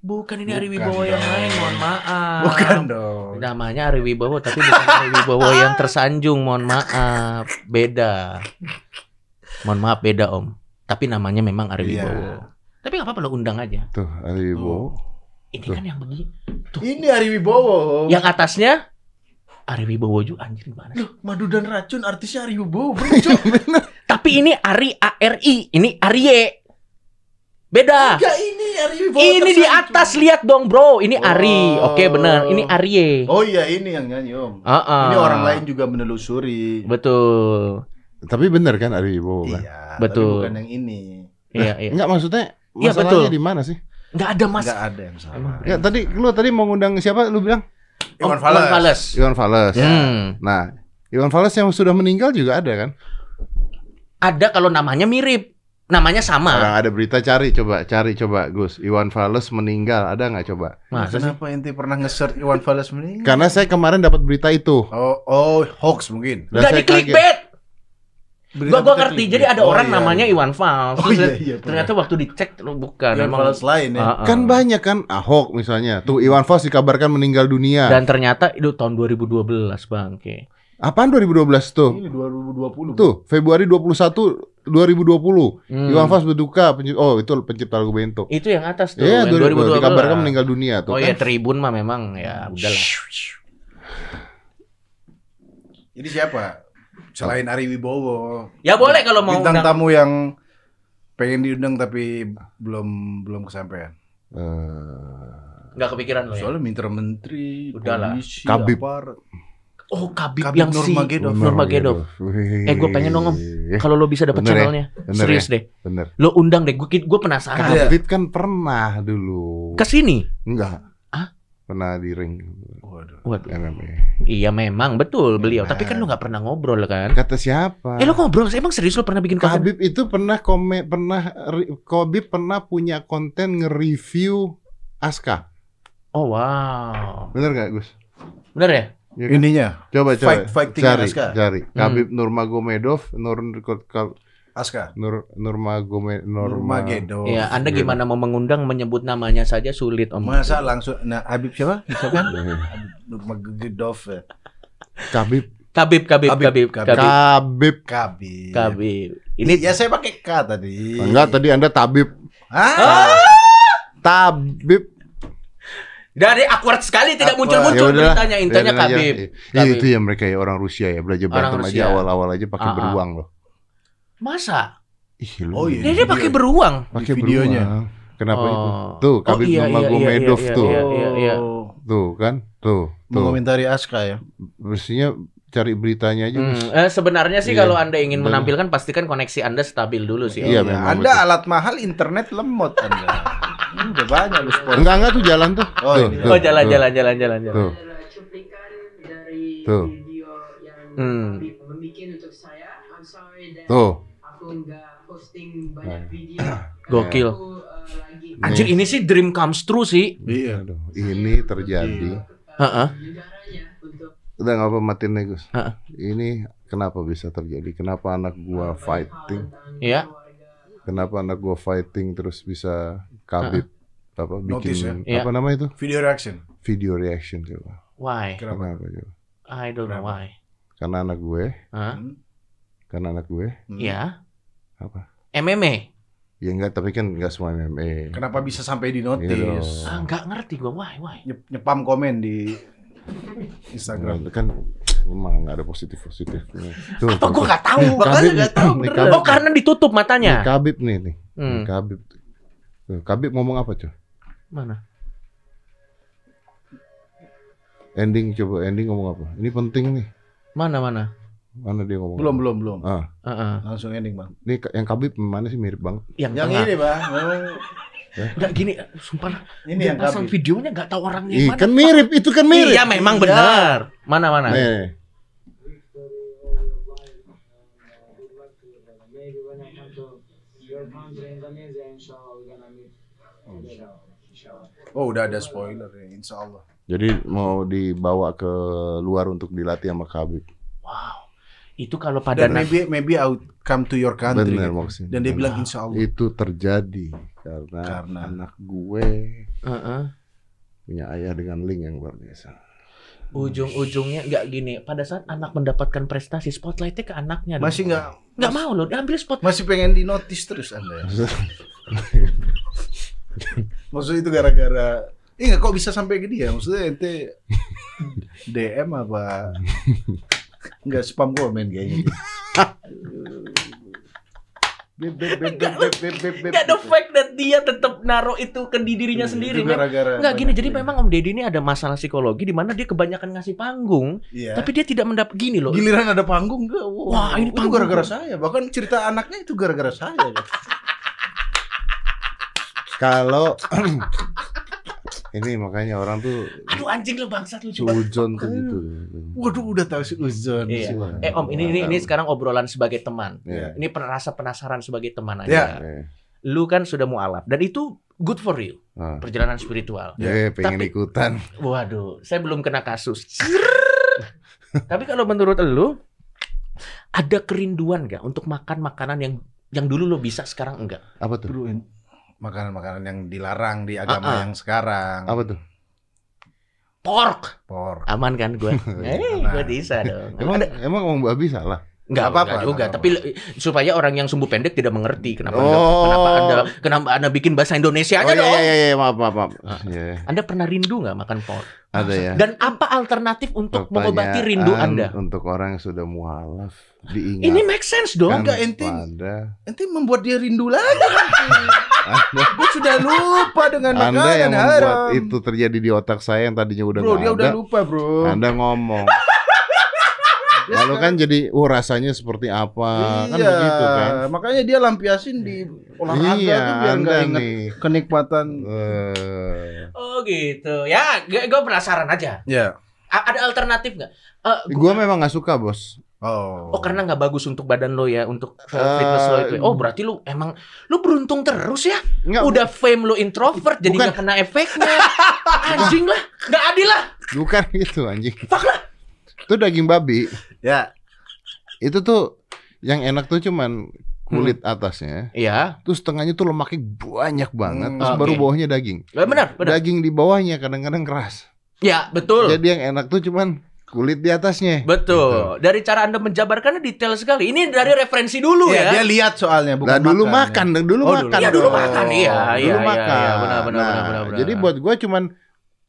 Bukan ini Ari Wibowo yang lain, mohon maaf. Bukan dong. Namanya Ari Wibowo tapi bukan Ari Wibowo yang tersanjung, mohon maaf. Beda. Mohon maaf beda, Om. Tapi namanya memang Ari Iya. Wibowo. Tapi nggak apa-apa lo undang aja. Tuh, Ari Wibowo. Ini Tuh. kan yang begini. Ini Ari Wibowo. Yang atasnya Ari Wibowo juga anjir gimana sih? Loh, madu dan racun artisnya Ari Wibowo. Bener, Cok. Tapi ini Ari A R I, ini Arye. Beda. Enggak, ini Ari Wibowo. Ini di atas lihat dong, Bro. Ini Ari. Oh. Oke, benar. Ini Arye. Oh iya, ini yang nyanyi, Om. Ah, Ini ah. orang lain juga menelusuri. Betul. Tapi bener kan Ari Wibowo kan? Iya, Betul. Tapi bukan yang ini. Iya, iya. Enggak maksudnya Iya, masalahnya betul. di mana sih? Enggak ada Mas. Enggak ada yang salah. Emang. Ya tadi lu tadi mau ngundang siapa lu bilang? Iwan Om- Fals. Fals. Iwan Fals. Hmm. Nah, Iwan Fals yang sudah meninggal juga ada kan? Ada kalau namanya mirip. Namanya sama. Orang ada berita cari coba, cari coba Gus. Iwan Fals meninggal, ada nggak coba? Masa sih? Kenapa ente pernah nge-search Iwan Fals meninggal? Karena saya kemarin dapat berita itu. Oh, oh, hoax mungkin. Dan Enggak saya di clickbait. Gua gua ngerti. Jadi ada Oh, orang iya. namanya Iwan Fals. Oh iya, iya. Ternyata waktu dicek lu bukan Iwan emang. Fals lain ya. Kan banyak kan Ahok misalnya. Tuh Iwan Fals dikabarkan meninggal dunia. Dan ternyata itu tahun 2012 bang. Oke. Apaan 2012 tuh? Ini 2020. Tuh, Februari 21 2020. Hmm. Iwan Fals berduka. Oh, itu pencipta lagu Bento. Itu yang atas tuh. Iya, yang 2012. Dikabarkan meninggal dunia tuh Oh iya kan. Tribun mah memang ya udahlah. Jadi siapa? Selain Ari Wibowo. Ya boleh kalau mau Bintang undang. tamu yang pengen diundang tapi belum belum kesampaian. Eh, Nggak kepikiran lo ya. Soalnya minta menteri, Udahlah. polisi, Kabib. aparat. Oh Kabib, Kabib yang si Nurmagomedov. Nurmagomedov. Eh, gua pengen dong, Om. Kalau lo bisa dapat Bener ya? channelnya, Bener serius deh. Bener. Lo undang deh, gue gue penasaran. Kabib kan pernah dulu. Ke sini. Enggak. Ah? Pernah di ring Waduh. Waduh. MMA. Iya memang betul beliau. Benar. Tapi kan lo nggak pernah ngobrol kan? Kata siapa? Eh lo ngobrol, emang serius lo pernah bikin konten? Kabib itu pernah komen pernah Kabib pernah punya konten nge-review Aska. Oh wow. Bener gak Gus? Bener ya? Ya kan? Ininya Coba coba Fight- fighting cari Aska. cari. Hmm. Kabib Nurmagomedov Nur Aska. Nur Nurmagome Nurma Nurmagomedov. Iya, Anda gimana mau mengundang menyebut namanya saja sulit Om. Masa langsung nah Habib siapa? Siapa? Nurmagomedov. ya. Kabib Kabib, Kabib, Kabib, Kabib, Kabib. Kabib, Kabib. Kabib. Kabib. Ini ya saya pakai K tadi. Enggak tadi Anda tabib. Ah, Tabib. dari awkward sekali tidak muncul-muncul Ya beritanya intinya biarin aja. Kabib. Iya, Kabib. itu ya mereka ya orang Rusia ya belajar berantem aja awal-awal aja pakai Ah, ah. beruang loh. Masa? Ih, lu. Oh, iya. Dia, dia pakai beruang. pakai videonya. beruang. Kenapa Oh. itu? Tuh, Kabib iya, iya, Nurmagomedov iya, iya, tuh. iya, iya, iya. Oh, Tuh kan? Tuh. Tuh. mengomentari Aska ya. Mestinya cari beritanya aja. Hmm, eh, sebenarnya sih Iya. kalau Anda ingin Bener. menampilkan pastikan koneksi Anda stabil dulu sih. Iya, memang Anda betul. alat mahal internet lemot Anda. Udah banyak lu sponsor. Enggak enggak tuh jalan tuh. Oh, tuh, ini. tuh, Oh, jalan tuh. jalan jalan jalan jalan. Tuh. cuplikan dari Tuh. video yang Hmm. Membuat untuk saya. I'm sorry that Tuh. Nggak posting banyak Nah. video. Gokil. Aku, uh, lagi Anjir ini sih dream comes true sih. Iya. Aduh, ini terjadi. uh, Heeh. Udah nggak apa matiin nih Gus. Heeh. Ini kenapa bisa terjadi? Kenapa anak gua fighting? Iya. Kenapa anak gua fighting terus bisa kabib apa Notice bikin ya? apa namanya itu? Video reaction. Video reaction coba. Why? Kenapa? Kenapa coba? I don't know why. Karena anak gue, Hah? Hmm. karena anak gue Hmm. Apa? MMA. Ya enggak, tapi kan enggak semua MMA. Kenapa bisa sampai di Iya notice? dong. Ah, nggak ngerti gua. Why, why? Nyep- Nyepam komen di Instagram. Itu kan emang nggak ada positif positifnya. Tuh, Apa tuh, gua nggak tahu? Nih, Makanya Khabib nggak nih, tahu. nih, beneran. Khabib. Oh, karena ditutup Nih, matanya. Khabib nih nih. Hmm. Nih, Khabib. Tuh, Khabib ngomong apa cuy? Mana? Ending coba ending ngomong apa? Ini penting nih. Mana mana? Mana dia ngomong? Belum, belum, belum. Ah, Heeh. Langsung ending, Bang. ini yang Khabib mana sih mirip banget? Yang, Yang tengah. ini, Bang. Memang Nggak gini, sumpah. ini dia yang pasang Khabib. videonya nggak tahu orangnya Ih, mana. kan mirip, itu kan mirip. Iya, memang Iya. benar. Mana mana? Nih. Oh, udah ada spoiler ya, insya Allah. Jadi mau dibawa ke luar untuk dilatih sama Khabib. Wow. Itu kalau pada Dan maybe maybe I would come to your country. Bener gitu. maksudnya. Dan dia bilang insya Allah. Itu terjadi karena, Karena- anak gue Heeh. punya ayah dengan link yang luar biasa. ujung-ujungnya nggak gini. Pada saat anak mendapatkan prestasi, spotlightnya ke anaknya. Masih nggak nggak mau loh, diambil spot. masih pengen di notice terus Anda ya. Maksudnya itu gara-gara Iya kok bisa sampai ke dia? Maksudnya ente DM apa? Enggak spam komen kayaknya. Beb, beb, beb, beb, beb, beb, beb, beb. Nggak the fact that dia tetap naruh itu ke di dirinya sendiri. Itu men. gara-gara Nggak gini, jadi memang Om Deddy ini ada masalah psikologi di mana dia kebanyakan ngasih panggung, Iya. tapi dia tidak mendapat gini loh. Giliran ada panggung enggak? Wow. Wah, ini panggung. gara-gara saya. Bahkan cerita anaknya itu gara-gara saya. Kalau ini makanya orang tuh Aduh anjing lu bangsat lu coba. sujon tuh gitu. Waduh, udah tahu si Uzon. Iya. Eh Om, ini ini, ini sekarang obrolan sebagai teman. Iya. Ini rasa penasaran sebagai teman aja. Eh, Lu kan sudah mualaf dan itu good for you, ah. perjalanan spiritual. Eh, pengen Tapi- ikutan. Waduh, saya belum kena kasus. Tapi kalau menurut lu ada kerinduan nggak untuk makan makanan yang yang dulu lo bisa sekarang enggak? Apa tuh? Makanan-makanan yang dilarang di agama Ah, ah. yang sekarang. Apa tuh? Pork. Por. Aman kan gue? eh, gue bisa dong. Emang Ada emang Om Babi salah? Enggak Nggak apa-apa, juga, nggak tapi supaya orang yang sumbu pendek tidak mengerti kenapa Oh. Anda, kenapa Anda kenapa Anda bikin bahasa Indonesia Oh aja iya dong. iya iya maaf maaf maaf. Iya, Anda pernah rindu nggak makan pork? ada ya. Dan apa alternatif untuk mengobati rindu Anda? Untuk orang yang sudah mualaf diingat. Ini make sense dong. Enggak, ente- Nanti membuat dia rindu lagi. Anda, Gue sudah lupa dengan Anda makanan yang membuat haram. itu terjadi di otak saya yang tadinya udah Bro, nggak dia ada. udah lupa, bro. Anda ngomong. Lalu kan jadi, oh rasanya seperti apa? Kan iya, begitu kan? makanya dia lampiasin di olahraga Iya, tuh biar Anda nggak inget nih. kenikmatan. Eh, Oh gitu. Ya, gue penasaran aja. Ya. A- ada alternatif nggak? Eh, gua memang nggak suka, Bos. Oh. Oh karena nggak bagus untuk badan lo ya untuk Eh, fitness lo itu. Oh berarti lu emang lu beruntung terus ya. Enggak, Udah fame lo introvert jadi Bukan. nggak kena efeknya. Anjing lah, nggak adil lah. bukan gitu anjing. Fuck lah. Itu daging babi. Ya. Itu tuh yang enak tuh cuman kulit atasnya. Iya, Terus tengahnya tuh lemaknya banyak banget. Hmm, Terus baru oke. bawahnya daging. Eh, benar, benar. Daging di bawahnya kadang-kadang keras. Ya betul, Jadi yang enak tuh cuman kulit di atasnya. betul. Dari cara anda menjabarkannya detail sekali. Ini dari referensi dulu Iya, ya. dia lihat soalnya bukan Nah dulu makan, makan, ya. dulu Oh, makan. Iya dulu makan, iya, Dulu iya, iya, makan. iya, benar, benar, Nah, benar, benar, benar. Jadi buat gua cuman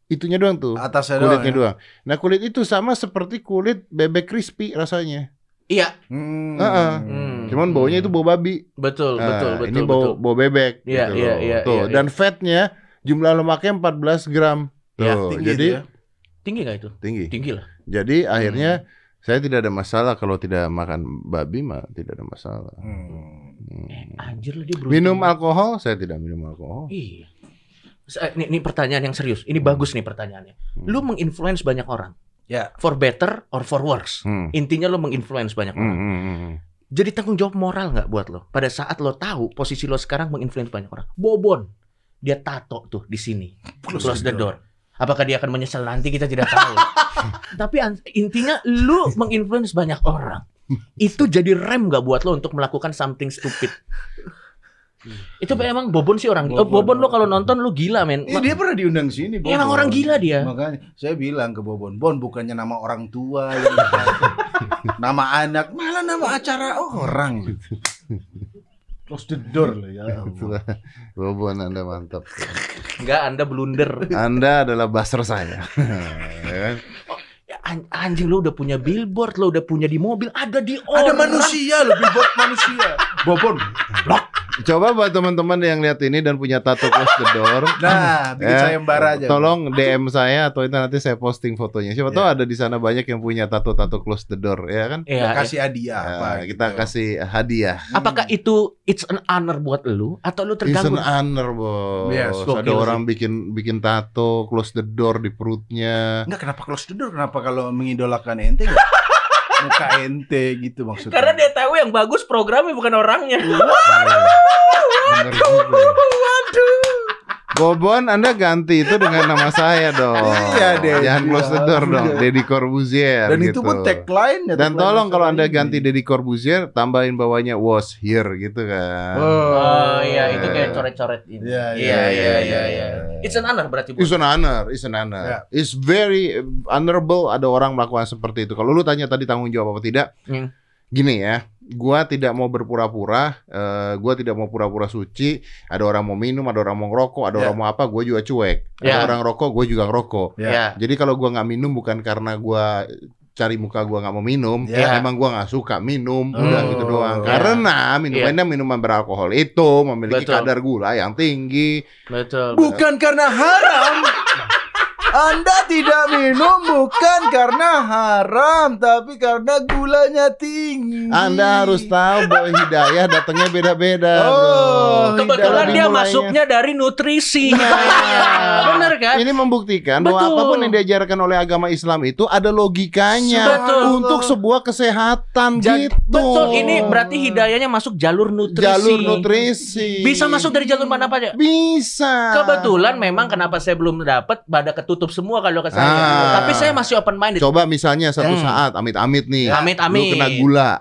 itunya doang tuh. Atasnya kulitnya doang. ya. doang. Nah kulit itu sama seperti kulit bebek crispy rasanya. Iya, Hmm. Heeh. Hmm. Cuman baunya itu bau babi. betul, Nah, betul, betul, ini bau betul. bau bebek. Iya, gitu iya, loh. iya, Tuh iya, dan fatnya jumlah lemaknya 14 gram. Tuh, Iya, Tinggi jadi itu ya. Tinggi nggak itu? tinggi. Tinggi lah. Jadi akhirnya saya tidak ada masalah kalau tidak makan babi mah tidak ada masalah. Hmm. Hmm. Anjir lah dia beruntung. Minum alkohol saya tidak minum alkohol. Iya. Ini, ini pertanyaan yang serius. Ini bagus nih pertanyaannya. Lu menginfluence banyak orang. Ya. For better or for worse. Hmm. Intinya lu menginfluence banyak Hmm, orang. hmm, hmm, hmm. Jadi tanggung jawab moral nggak buat lo? Pada saat lo tahu posisi lo sekarang menginfluence banyak orang. Bobon, dia tato tuh di sini. Close, the door. Apakah dia akan menyesal nanti kita tidak tahu. Tapi intinya lu menginfluence banyak orang. Itu jadi rem nggak buat lo untuk melakukan something stupid. Itu emang Bobon sih orang. Bobon. Bobon lo kalau nonton lo gila men. Eh, dia pernah diundang sini, Bobon. Emang orang gila dia. Makanya saya bilang ke Bobon, Bon bukannya nama orang tua yang nama anak, malah nama acara orang. Close the door loh ya. Bobon Anda mantap. Enggak, Anda blunder. Anda adalah buzzer saya. Ya kan? Ya, an- anjing lo udah punya billboard, lo udah punya di mobil, ada di Ada orang. manusia loh, billboard manusia. Bobon. Coba buat teman-teman yang lihat ini dan punya tato close the door. Nah, bikin Ya, sayembara aja. Tolong DM saya atau itu nanti saya posting fotonya. Siapa tahu Ya. ada di sana banyak yang punya tato-tato close the door, ya kan? Iya, kasih hadiah Ya, apa? kita gitu. kasih hadiah. Apakah itu it's an honor buat lu atau lu It's terganggu? an honor, bos. Yes, ada orang bikin bikin tato close the door di perutnya. Enggak kenapa close the door? Kenapa kalau mengidolakan ente nggak? muka ente gitu maksudnya. Karena dia tahu yang bagus programnya bukan orangnya. Bener juga. Bobon, Anda ganti itu dengan nama saya dong. Iya, Deddy. Jangan close the door dong, Iya. Deddy Corbuzier. Dan gitu. itu pun tagline ya. Dan tolong kalau Anda ini. ganti Deddy Corbuzier, tambahin bawahnya was here gitu kan. Oh iya, itu kayak coret-coret ini. Iya, Iya, iya, iya, iya, iya, iya. iya. It's an honor berarti It's an honor, it's an honor. Ya. It's very honorable ada orang melakukan seperti itu. Kalau lu tanya tadi tanggung jawab apa tidak? Hmm. Gini ya, gua tidak mau berpura-pura, eh, gua tidak mau pura-pura suci. Ada orang mau minum, ada orang mau ngerokok, ada Ya. orang mau apa, gua juga cuek. Ada Ya. orang rokok, gua juga ngerokok. Ya. Ya. Jadi kalau gua nggak minum bukan karena gua cari muka gua nggak mau minum, Ya. emang gua nggak suka minum, Oh. udah gitu doang. Ya. Karena minumannya minuman beralkohol itu memiliki Betul. kadar gula yang tinggi. Betul. Bukan karena haram. Anda tidak minum bukan karena haram, tapi karena gulanya tinggi. Anda harus tahu bahwa hidayah datangnya beda-beda. Oh, bro. Kebetulan dia mulainya. masuknya dari nutrisi. Nah. Bener kan? Ini membuktikan bahwa Betul. apa pun yang diajarkan oleh agama Islam itu ada logikanya Betul. untuk sebuah kesehatan Jadi- gitu. Betul, ini berarti hidayahnya masuk jalur nutrisi. jalur nutrisi. Bisa masuk dari jalur mana aja? Bisa. Kebetulan memang kenapa saya belum dapat pada ketutup semua kalau ke saya. Ah. Tapi saya masih open minded. Coba misalnya satu Hmm. saat amit-amit nih. Amit-amit. Lu kena gula.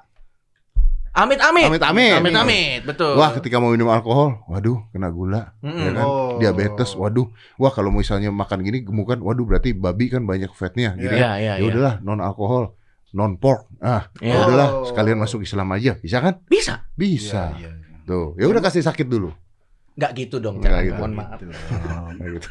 Amit amit. Amit-amit. Amit amit, betul. Wah, ketika mau minum alkohol, waduh, kena gula. Mm-mm. ya kan? Oh. Diabetes, waduh. Wah, kalau misalnya makan gini gemukan, waduh berarti babi kan banyak fatnya gitu. Iya, iya, ya iya. udahlah non alkohol non pork ah Iya. ya udahlah Oh. sekalian masuk Islam aja bisa kan Bisa. bisa Iya, iya. tuh ya udah kasih sakit dulu Nggak gitu dong, Nggak jangan. gitu. Mohon maaf. Kayak gitu.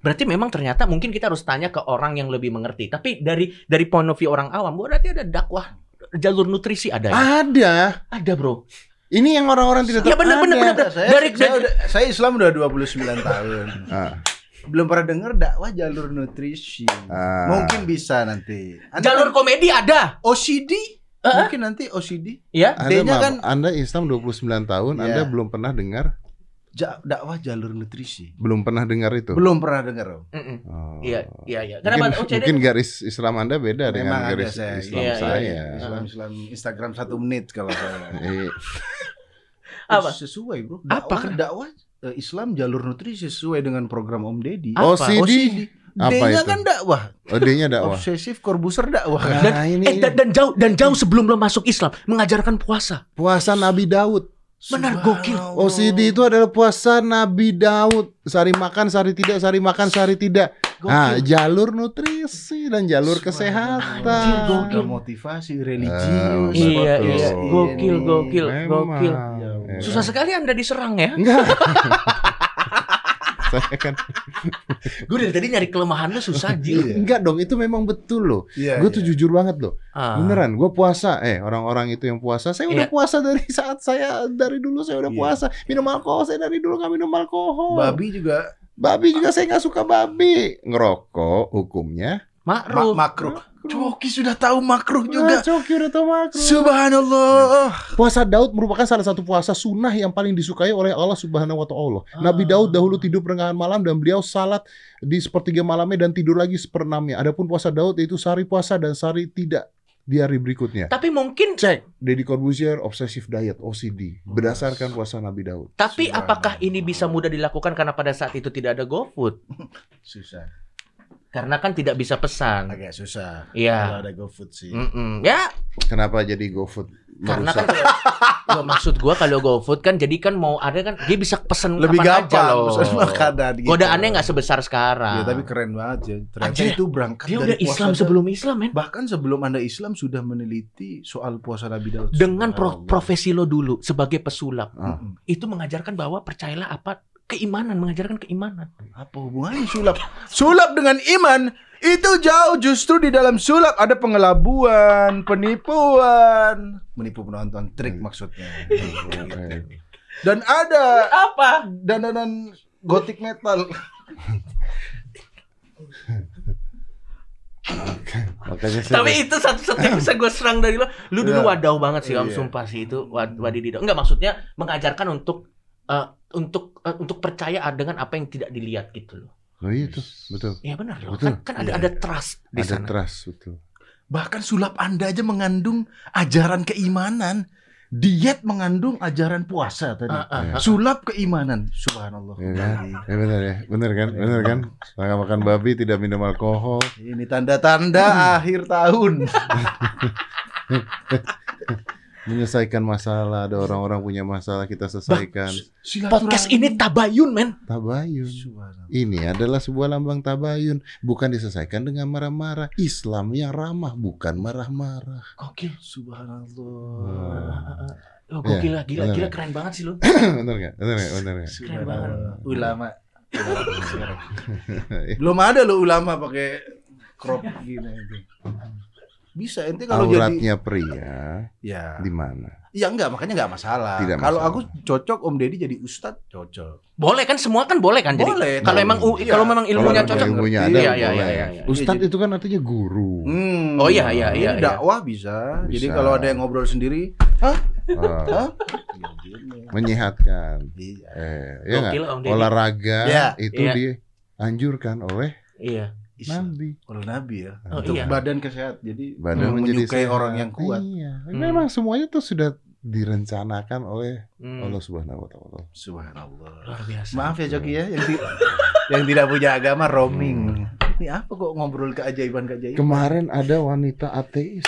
Berarti memang ternyata mungkin kita harus tanya ke orang yang lebih mengerti. Tapi dari dari point of view orang awam, berarti ada dakwah jalur nutrisi ada ya? ada Ada, Bro. ini yang orang-orang tidak Ya tahu benar benar ada. benar. Saya, Dari saya, dari udah- saya Islam udah 29 tahun. Ah, Belum pernah dengar dakwah jalur nutrisi. ah. Mungkin bisa nanti. Anda jalur kan komedi ada. OCD? Eh? Mungkin nanti OCD. Ya. anda, maaf, kan- anda Islam 29 tahun Iya. Anda belum pernah dengar Ja- dakwah jalur nutrisi. belum pernah dengar itu Belum pernah dengar. Om. Mm-mm. Oh. Iya, iya, iya. mungkin, Kenapa OCD? mungkin garis Islam Anda beda dengan Memang ada garis saya. Islam Iya, saya iya, iya. Islam Islam Instagram satu menit kalau saya. Eh, Apa? Sesuai bro. Apa? Dakwah, dakwah eh, Islam jalur nutrisi sesuai dengan program Om Deddy. Apa? OCD Apa D-nya kan dakwah. oh, D-nya dakwah Obsesif korbuser dakwah. kan? Dan, Nah, ini eh, dan, dan jauh dan jauh sebelum lo masuk Islam mengajarkan puasa. puasa Nabi Daud Benar, gokil. OCD itu adalah puasa Nabi Daud. Sehari makan, sehari tidak, sehari makan, sehari tidak. Nah, jalur nutrisi dan jalur kesehatan. Ada motivasi religius. Eh, Iya, betul. iya. Gokil, gokil, Memang. gokil. Ya? Susah sekali Anda diserang ya. Enggak. Saya kan Gue dari tadi nyari kelemahan lu susah, Iya. Jil. enggak dong, itu memang betul loh. Iya, Gue tuh iya. jujur banget loh. Ah. Beneran, gue puasa. Eh, orang-orang itu yang puasa, saya udah Iya. puasa dari saat saya dari dulu saya udah Iya. puasa. Minum alkohol, saya dari dulu nggak minum alkohol. Babi juga Babi juga saya nggak suka babi. Ngerokok hukumnya. ma- Makruh. Makruh. Coki sudah tahu makruh Juga. juga. Coki udah tau makruh. Subhanallah. Puasa Daud merupakan salah satu puasa sunnah yang paling disukai oleh Allah Subhanahu wa taala. Nabi Daud dahulu tidur pertengahan malam dan beliau salat di sepertiga malamnya dan tidur lagi seperenamnya. Adapun puasa Daud yaitu sehari puasa dan sehari tidak di hari berikutnya. Tapi mungkin Cek Deddy Corbuzier obsessive diet OCD berdasarkan puasa Nabi Daud. tapi apakah ini bisa mudah dilakukan karena pada saat itu tidak ada GoFood? Susah. Karena kan tidak bisa pesan. Agak susah. Iya. Kalau ada GoFood sih. Mm-mm. Ya, Kenapa jadi GoFood? karena kan kalau- Loh, maksud gua kalau GoFood kan jadi kan mau ada kan dia bisa pesen Lebih kapan gampang aja loh. pesan makanan gitu. Godaannya nggak sebesar sekarang. Ya tapi keren banget ya. Ternyata Anjir, itu berangkat Dia dari udah puasa Islam dan- sebelum Islam, men. Bahkan sebelum Anda Islam sudah meneliti soal puasa Nabi Daud. Dengan pro- profesi lo dulu sebagai pesulap, Ah. Itu mengajarkan bahwa percayalah apa keimanan, mengajarkan keimanan. Apa hubungannya sulap? sulap dengan iman itu jauh justru di dalam sulap ada pengelabuan, penipuan, menipu penonton, trik Hmm. maksudnya. Dan ada Apa? dandanan gotik metal. Makanya saya Tapi itu satu-satunya bisa gue serang dari lo. Lu dulu Iya. wadau banget sih om, Iya. sumpah sih itu wad. Enggak maksudnya mengajarkan untuk eh, untuk eh, untuk percaya dengan apa yang tidak dilihat gitu loh. Oh iya tuh, betul. Iya benar loh. Betul. Kan, kan ada Iya. ada trust di Ada sana. trust betul. Bahkan sulap Anda aja mengandung ajaran keimanan. Diet mengandung ajaran puasa tadi. Ah, ah, Iya. ah. Sulap keimanan. Subhanallah. Ya kan? Ya benar ya, benar kan, benar kan. Makan makan babi tidak minum alkohol. Ini tanda-tanda akhir tahun. Menyelesaikan masalah, ada orang-orang punya masalah kita selesaikan. Podcast ini tabayun men. Tabayun. Ini adalah sebuah lambang tabayun, bukan diselesaikan dengan marah-marah. Islam yang ramah, bukan marah-marah. Gokil. Subhanallah. Oh, gokil Iya, lah, gila, benar. gila keren banget sih lu. benar nggak? Benar nggak? Benar nggak? Subhanallah. Ulama. Belum ada lo ulama pakai crop gini. Bisa ente kalau jadi Auratnya pria ya. di mana? Ya enggak, makanya enggak masalah. Tidak Kalau masalah. aku cocok Om Deddy jadi ustadz, cocok. Boleh kan semua kan boleh kan jadi. Boleh. Kalau emang Iya. kalau memang ilmunya Kalau cocok. ilmunya Iya, ada, iya, iya, iya, iya. Ustadz Jadi- itu kan artinya guru. Hmm. Oh, iya, iya, iya, Ini iya. dakwah bisa. Jadi Bisa. kalau ada yang ngobrol sendiri, hah? Ah, Hah? Ya, gini. menyehatkan. Iya. Eh, ya? Gokil Om Deddy. Olahraga Iya. itu Iya. dianjurkan oleh Iya. Islam. Nabi. Kalau Nabi ya, Oh, untuk iya. badan kesehat. Jadi Badan hmm, menjadi menyukai sehat. orang yang kuat. Iya. Hmm. Memang semuanya tuh sudah direncanakan oleh Hmm. Allah Subhanahu wa taala. Subhanallah. Luar biasa. Maaf ya Joki ya yang, ti- yang tidak punya agama roaming. Ini apa kok ngobrol keajaiban-keajaiban? Kemarin ada wanita ateis.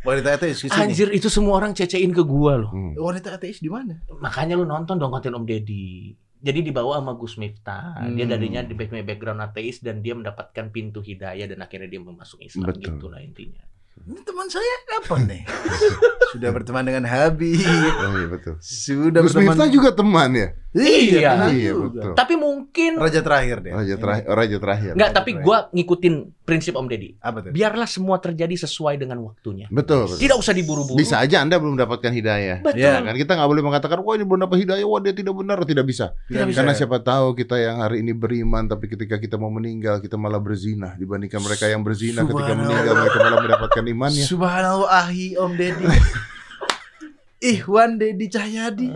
Wanita ateis di sini. Anjir itu semua orang cecein ke gua loh. Hmm. Wanita ateis di mana? Makanya lu nonton dong konten Om Deddy. Jadi dibawa sama Gus Miftah. Dia Hmm. darinya di back- background ateis dan dia mendapatkan pintu hidayah dan akhirnya dia masuk Islam Betul. gitu lah intinya. Ini teman saya kapan nih? Sudah berteman dengan Habib. Oh iya betul. Sudah Gus berteman. Miftah juga teman ya? Iya. Iya, juga. betul. Tapi mungkin Raja terakhir deh. Raja terakhir, oh, raja terakhir. Enggak, tapi gua ngikutin prinsip Om Deddy. Apa tuh? Biarlah semua terjadi sesuai dengan waktunya. Betul, betul. Tidak usah diburu-buru. Bisa aja Anda belum mendapatkan hidayah. Betul. Iya. Kan kita nggak boleh mengatakan wah ini belum dapat hidayah, wah dia tidak benar, tidak bisa. Tidak bisa. Karena siapa tahu kita yang hari ini beriman tapi ketika kita mau meninggal kita malah berzina dibandingkan mereka yang berzina ketika meninggal mereka malah mendapatkan imannya. Subhanallah ahi Om Deddy. Ihwan Deddy Cahyadi.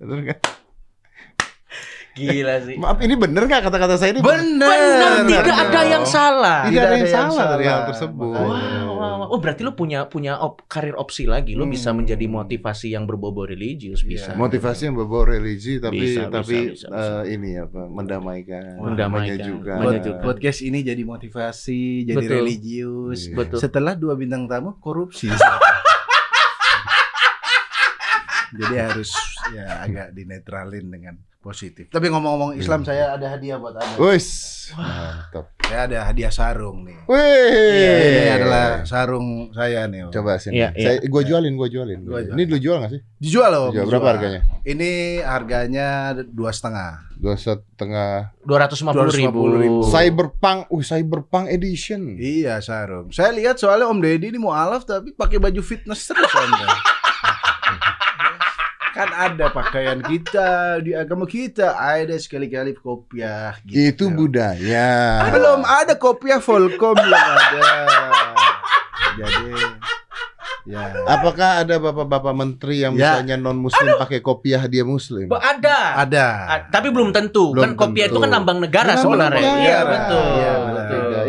Bener kan? Bener kan? Gila sih. Maaf ini bener nggak kata-kata saya ini? Benar. Benar, tidak ada yang salah. Tidak ada yang salah dari hal tersebut. Wow, wow, wow. Oh berarti lu punya punya op, karir opsi lagi. Lu Hmm. bisa menjadi motivasi yang berbobot religius bisa. Iya. Motivasi yang berbau religi tapi Bisa, bisa, tapi bisa, bisa. ini apa mendamaikan, Mendamaikan, menyejukkan. menyejukkan. Podcast ini jadi motivasi, jadi Betul. religius. Iya. Betul. Setelah dua bintang tamu korupsi. jadi harus ya agak dinetralin dengan positif. Tapi ngomong-ngomong Islam, saya ada hadiah buat Anda. Wis, mantap. Saya ada hadiah sarung nih. Wih, Iya, ini adalah sarung saya nih. Om. Coba sini. Iya, Saya gua jualin, gua jualin. Gua jual. Ini lu jual nggak sih? Dijual loh. Dijual. Berapa harganya? Ini harganya dua setengah. Dua setengah. Dua ratus lima puluh ribu. 250.000. Cyberpunk, uh Cyberpunk edition. Iya sarung. Saya lihat soalnya Om Deddy ini mau alaf tapi pakai baju fitness terus. kan ada pakaian kita di agama kita ada sekali-kali kopiah gitu. Itu budaya. Belum ada kopiah Volcom belum ada. Jadi ya Apakah ada bapak-bapak menteri yang Ya. misalnya non muslim pakai kopiah dia muslim? Ba- Ada. ada. A- tapi belum tentu. Belum kan kopiah tentu. itu kan lambang negara Lambang sebenarnya. Iya betul. Beda.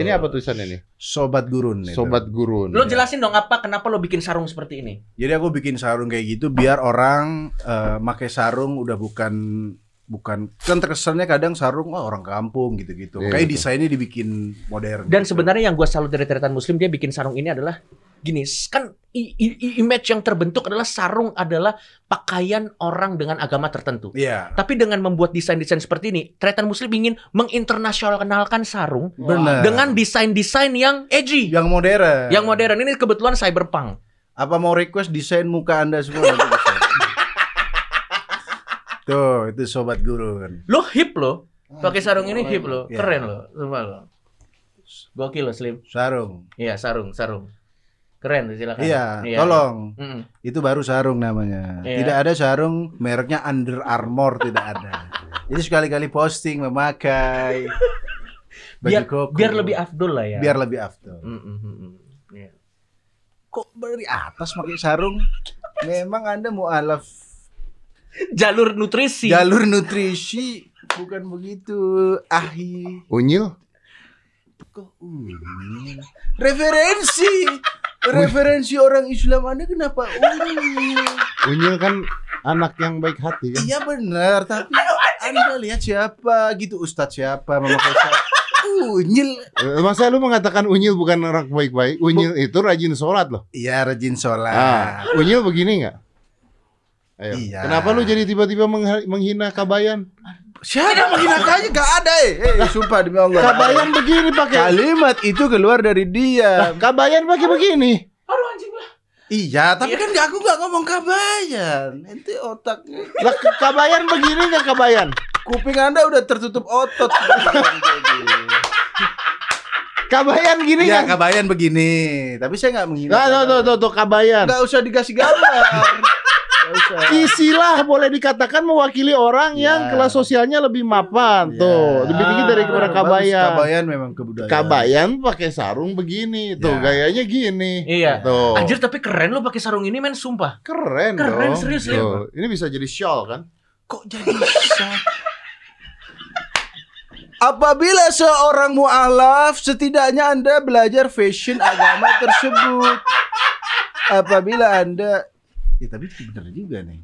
Ini apa tulisannya nih? Sobat gurun itu. Sobat gurun. Lo jelasin dong apa kenapa lo bikin sarung seperti ini? Jadi aku bikin sarung kayak gitu biar orang eh, pakai sarung udah bukan bukan kan terkesannya kadang sarung oh, orang kampung gitu-gitu. Iya, Kayak betul. desainnya dibikin modern. Dan gitu. sebenarnya yang gue salut dari Tretan Muslim dia bikin sarung ini adalah gini, kan i- i- image yang terbentuk adalah sarung adalah pakaian orang dengan agama tertentu. Iya. Tapi dengan membuat desain-desain seperti ini, Tretan Muslim ingin menginternasionalkan sarung Benar. dengan desain-desain yang edgy, yang modern. yang modern. Ini kebetulan cyberpunk. Apa mau request desain muka Anda semua. Tuh, itu sobat guru kan. Lo hip lo, pakai sarung ini hip lo, Iya. keren lo, sumpah lo. Gokil lo Slim. Sarung. Iya sarung, sarung. Keren, silakan. Iya, tolong. Mm-mm. Itu baru sarung namanya. Iya. Tidak ada sarung mereknya Under Armour tidak ada. Jadi sekali-kali posting memakai baju Biar, koko. biar lebih afdol lah ya. biar lebih afdol. Mm-mm, mm-mm. Iya. Kok dari atas pakai sarung? Memang Anda mualaf Jalur nutrisi. jalur nutrisi bukan begitu. Ahi. Unyil? Kok unyil? Referensi. Referensi orang Islam Anda kenapa unyil? Unyil kan anak yang baik hati kan? Iya benar, tapi Anda lihat siapa gitu Ustadz siapa memakai sarung. Unyil. Eh, Masa lu mengatakan Unyil bukan orang baik-baik? Unyil itu rajin sholat loh. Iya rajin sholat. Ah, Unyil begini nggak? Ayo. Iya. Kenapa lu jadi tiba-tiba menghina Kabayan? Siapa menghinakannya? Gak ada eh. Eh, sumpah demi Allah. Kabayan begini pakai. Kalimat itu keluar dari dia. Kabayan pakai begini. Aduh anjing lah. Iya, tapi kan aku gak ngomong kabayan. Ente otaknya. Lah Kabayan begini nggak Kabayan? Kuping Anda udah tertutup otot. Kabayan gini ya, nggak? kabayan begini. Tapi saya gak menghina. Nah, tuh, tuh, tuh, tuh, Kabayan. Gak usah dikasih gambar. Isilah boleh dikatakan mewakili orang Ya. yang kelas sosialnya lebih mapan. Tuh, Ya. lebih tinggi dari kepada Bagus, Kabayan. Kabayan memang kebudayaan. Kabayan pakai sarung begini, tuh Ya. gayanya gini. Iya. Tuh. Anjir tapi keren lo pakai sarung ini men sumpah. Keren, Keren, dong. serius, Tuh, Ini bisa jadi shawl kan? Kok jadi sah? Apabila seorang mualaf, setidaknya Anda belajar fashion agama tersebut. Apabila Anda Ya tapi itu benar juga nih.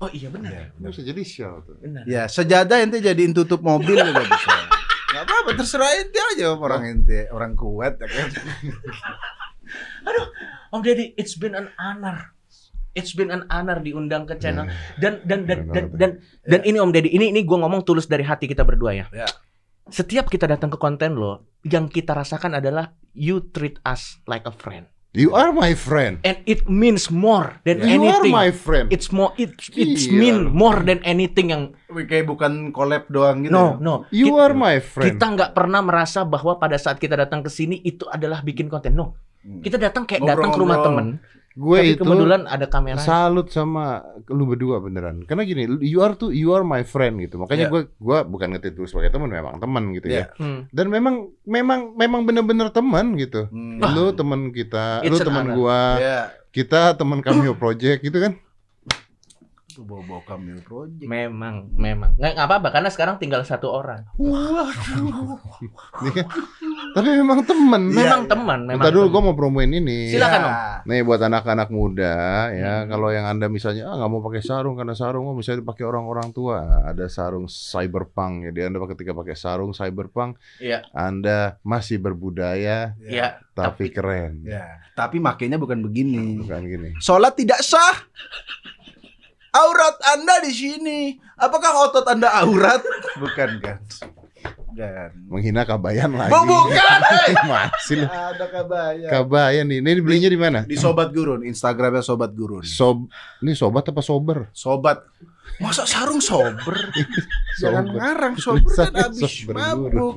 Oh iya benar. Ya, Ini bisa jadi shawl tuh. Benar. ya sejadah ente jadiin tutup mobil juga bisa. Gak apa-apa, terserah ente aja orang ente, orang kuat ya kan. Om Deddy, it's been an honor. It's been an honor diundang ke channel dan dan dan dan Keren dan, dan ini Om Deddy, ini ini gue ngomong tulus dari hati kita berdua ya. Ya. Setiap kita datang ke konten lo, yang kita rasakan adalah you treat us like a friend, You are my friend. and it means more than You are anything. my friend. It's more it it's Gila. mean more than anything yang Kayak bukan collab doang gitu. no ya. no. You Kita- are my friend. Kita nggak pernah merasa bahwa pada saat kita datang ke sini itu adalah bikin konten. No, Hmm. kita datang kayak datang ke rumah Ngobrol-ngobrol. temen. Gue tapi itu kebetulan ada kamera. salut sama lu berdua beneran. Karena gini, you are tuh you are my friend gitu. Makanya Iya. gue gua bukan ngetit lu sebagai teman, memang teman gitu Iya. ya. Hmm. Dan memang memang memang bener-bener teman gitu. Hmm. Lu teman kita, It's lu an teman gua, Ya. kita teman Cameo Project gitu kan. Itu bawa-bawa kami project. Memang, memang. Nggak, nggak apa-apa karena sekarang tinggal satu orang. Kan. Tapi memang teman. Iya, Memang iya. teman, memang. Bentar dulu gue mau promoin ini. Silakan, Om. Ya. Nih buat anak-anak muda ya, Hmm. kalau yang anda misalnya ah nggak mau pakai sarung karena sarung mau bisa dipakai orang-orang tua. Ada sarung cyberpunk jadi anda ketika pakai sarung cyberpunk, Iya. anda masih berbudaya Iya. tapi, keren. Ya, tapi makainya bukan begini. Bukan gini. Sholat tidak sah. Aurat Anda di sini. Apakah otot Anda aurat? Bukan kan? Bukan. Menghina kabayan lagi. Bu- bukan, eh. Masih lu. Ada kabaya. Kabayan nih. Ini belinya di mana? Di Sobat Gurun, Instagramnya Sobat Gurun. Sob ini sobat apa sober? Sobat. Masa sarung sober? Jangan Sober. ngarang sober kan habis sober mabuk.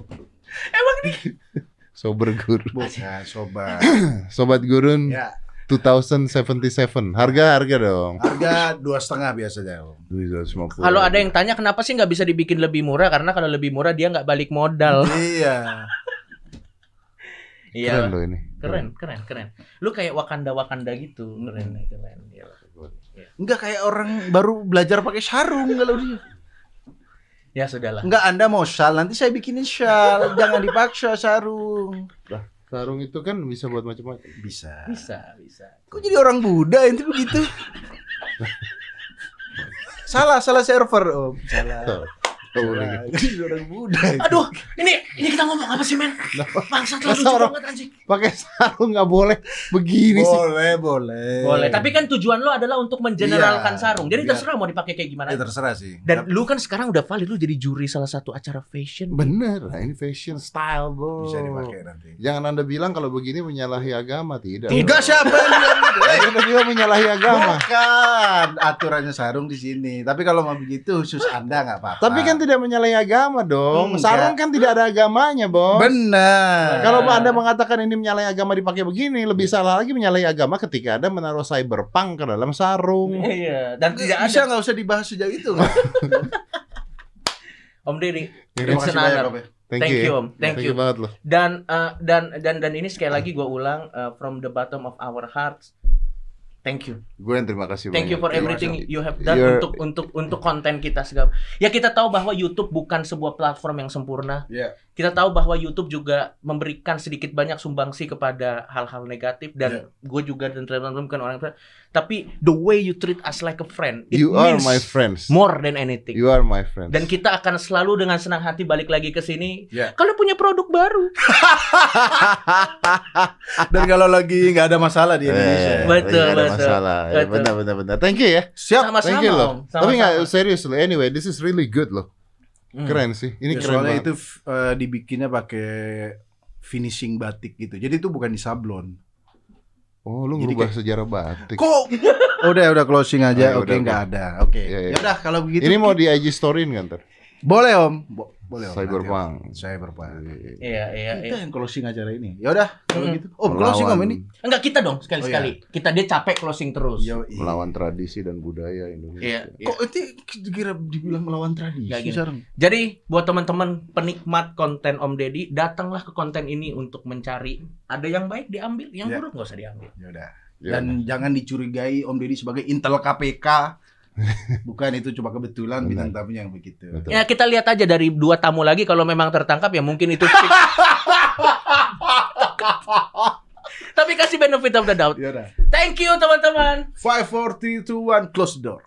Sober guru. Bukan, sobat. Sobat gurun Ya, 2077. Harga harga dong. harga dua setengah biasanya. Om. 250. Kalau ada yang tanya kenapa sih nggak bisa dibikin lebih murah? Karena kalau lebih murah dia nggak balik modal. Iya. keren Iya. loh ini. Keren, keren, keren. Lu kayak Wakanda Wakanda gitu. Keren, keren. Iya. Enggak kayak orang baru belajar pakai sarung kalau dia. Ya sudahlah. Enggak, Anda mau shal, nanti saya bikinin shal. Jangan dipaksa sarung. Sarung itu kan bisa buat macam-macam. Bisa. Bisa, bisa. Kok jadi orang Buddha itu begitu? salah, salah server. Om, salah. Boleh gitu. Orang Buddha. Aduh, ini ini kita ngomong apa sih, men? Bangsat lah Masa lucu orang- banget anjing. Pakai sarung nggak boleh begini sih. Boleh, boleh. Boleh, tapi kan tujuan lo adalah untuk mengeneralkan Iya, sarung. Jadi biar- terserah mau dipakai kayak gimana. Ya, terserah sih. Dan lu kan sekarang udah valid lu jadi juri salah satu acara fashion. Bener, nah ini fashion style bro. bisa dipakai nanti. Jangan anda bilang kalau begini menyalahi agama tidak. Enggak siapa yang bilang gitu? Anda bilang menyalahi agama. Bukan aturannya sarung di sini. Tapi kalau mau begitu khusus Anda nggak apa-apa. Tapi kan tidak menyalahi agama dong. Enggak. Sarung kan tidak ada agamanya, Bos. benar. Kalau Anda mengatakan ini menyalahi agama dipakai begini, lebih salah lagi menyalahi agama ketika Anda menaruh cyberpunk ke dalam sarung. Iya, dan tidak bisa ada nggak usah dibahas sejauh itu? Om Deddy. Terima kasih an banyak. Om. ya. Thank you, ya. Om. Thank you. banget loh. Dan eh, dan dan dan ini sekali lagi gue ulang eh, from the bottom of our hearts. Thank you. Gue yang terima kasih Thank you banyak. for Terima everything you have done You're- untuk untuk untuk konten kita segala. Ya kita tahu bahwa YouTube bukan sebuah platform yang sempurna. Iya. Kita tahu bahwa YouTube juga memberikan sedikit banyak sumbangsi kepada hal-hal negatif dan gue juga dan teman-teman bukan orang tapi the way you treat us like a friend it You are means my friends. more than anything. You are my friends. Dan kita akan selalu dengan senang hati balik lagi ke sini. Ya. Kalau punya produk baru. Dan kalau lagi nggak ada masalah di Eh, Indonesia. Betul, nggak ada betul. masalah. Ya, Betul. benar, benar, benar. Thank you ya. Siap. Sama-sama, Thank you loh. Tapi nggak serius loh. Anyway, this is really good loh. Hmm. Keren sih. Ini Ya, keren soalnya banget. itu eh, dibikinnya pakai finishing batik gitu. Jadi itu bukan di sablon. Oh, lu Jadi ngubah kayak- sejarah batik. Kok? udah udah closing aja. Oh, ya Oke udah, nggak ada. Oke. Ya, ya. Ya udah kalau begitu. Ini mau di IG storyin kan ntar? Boleh om. Bo- boleh om. Cyberpunk. Cyberpunk. Iya, iya, Kita iya. yang closing acara ini. Ya udah kalau Mm. gitu. Om closing om ini. Enggak kita dong sekali-sekali. Oh, Kita dia capek closing terus. Yo, iya. Melawan tradisi dan budaya Indonesia. Iya, iya. Kok itu kira dibilang melawan tradisi sekarang? Jadi buat teman-teman penikmat konten Om Deddy, datanglah ke konten ini untuk mencari ada yang baik diambil, yang Ya. buruk nggak usah diambil. Ya udah. Ya. Dan jangan dicurigai Om Deddy sebagai intel KPK. Bukan itu cuma kebetulan bintang tamunya yang begitu. Betul. Ya kita lihat aja dari dua tamu lagi kalau memang tertangkap ya mungkin itu. Tapi kasih benefit of the doubt. Ya udah. Thank you teman-teman. Five, four, three, two, one, close the door.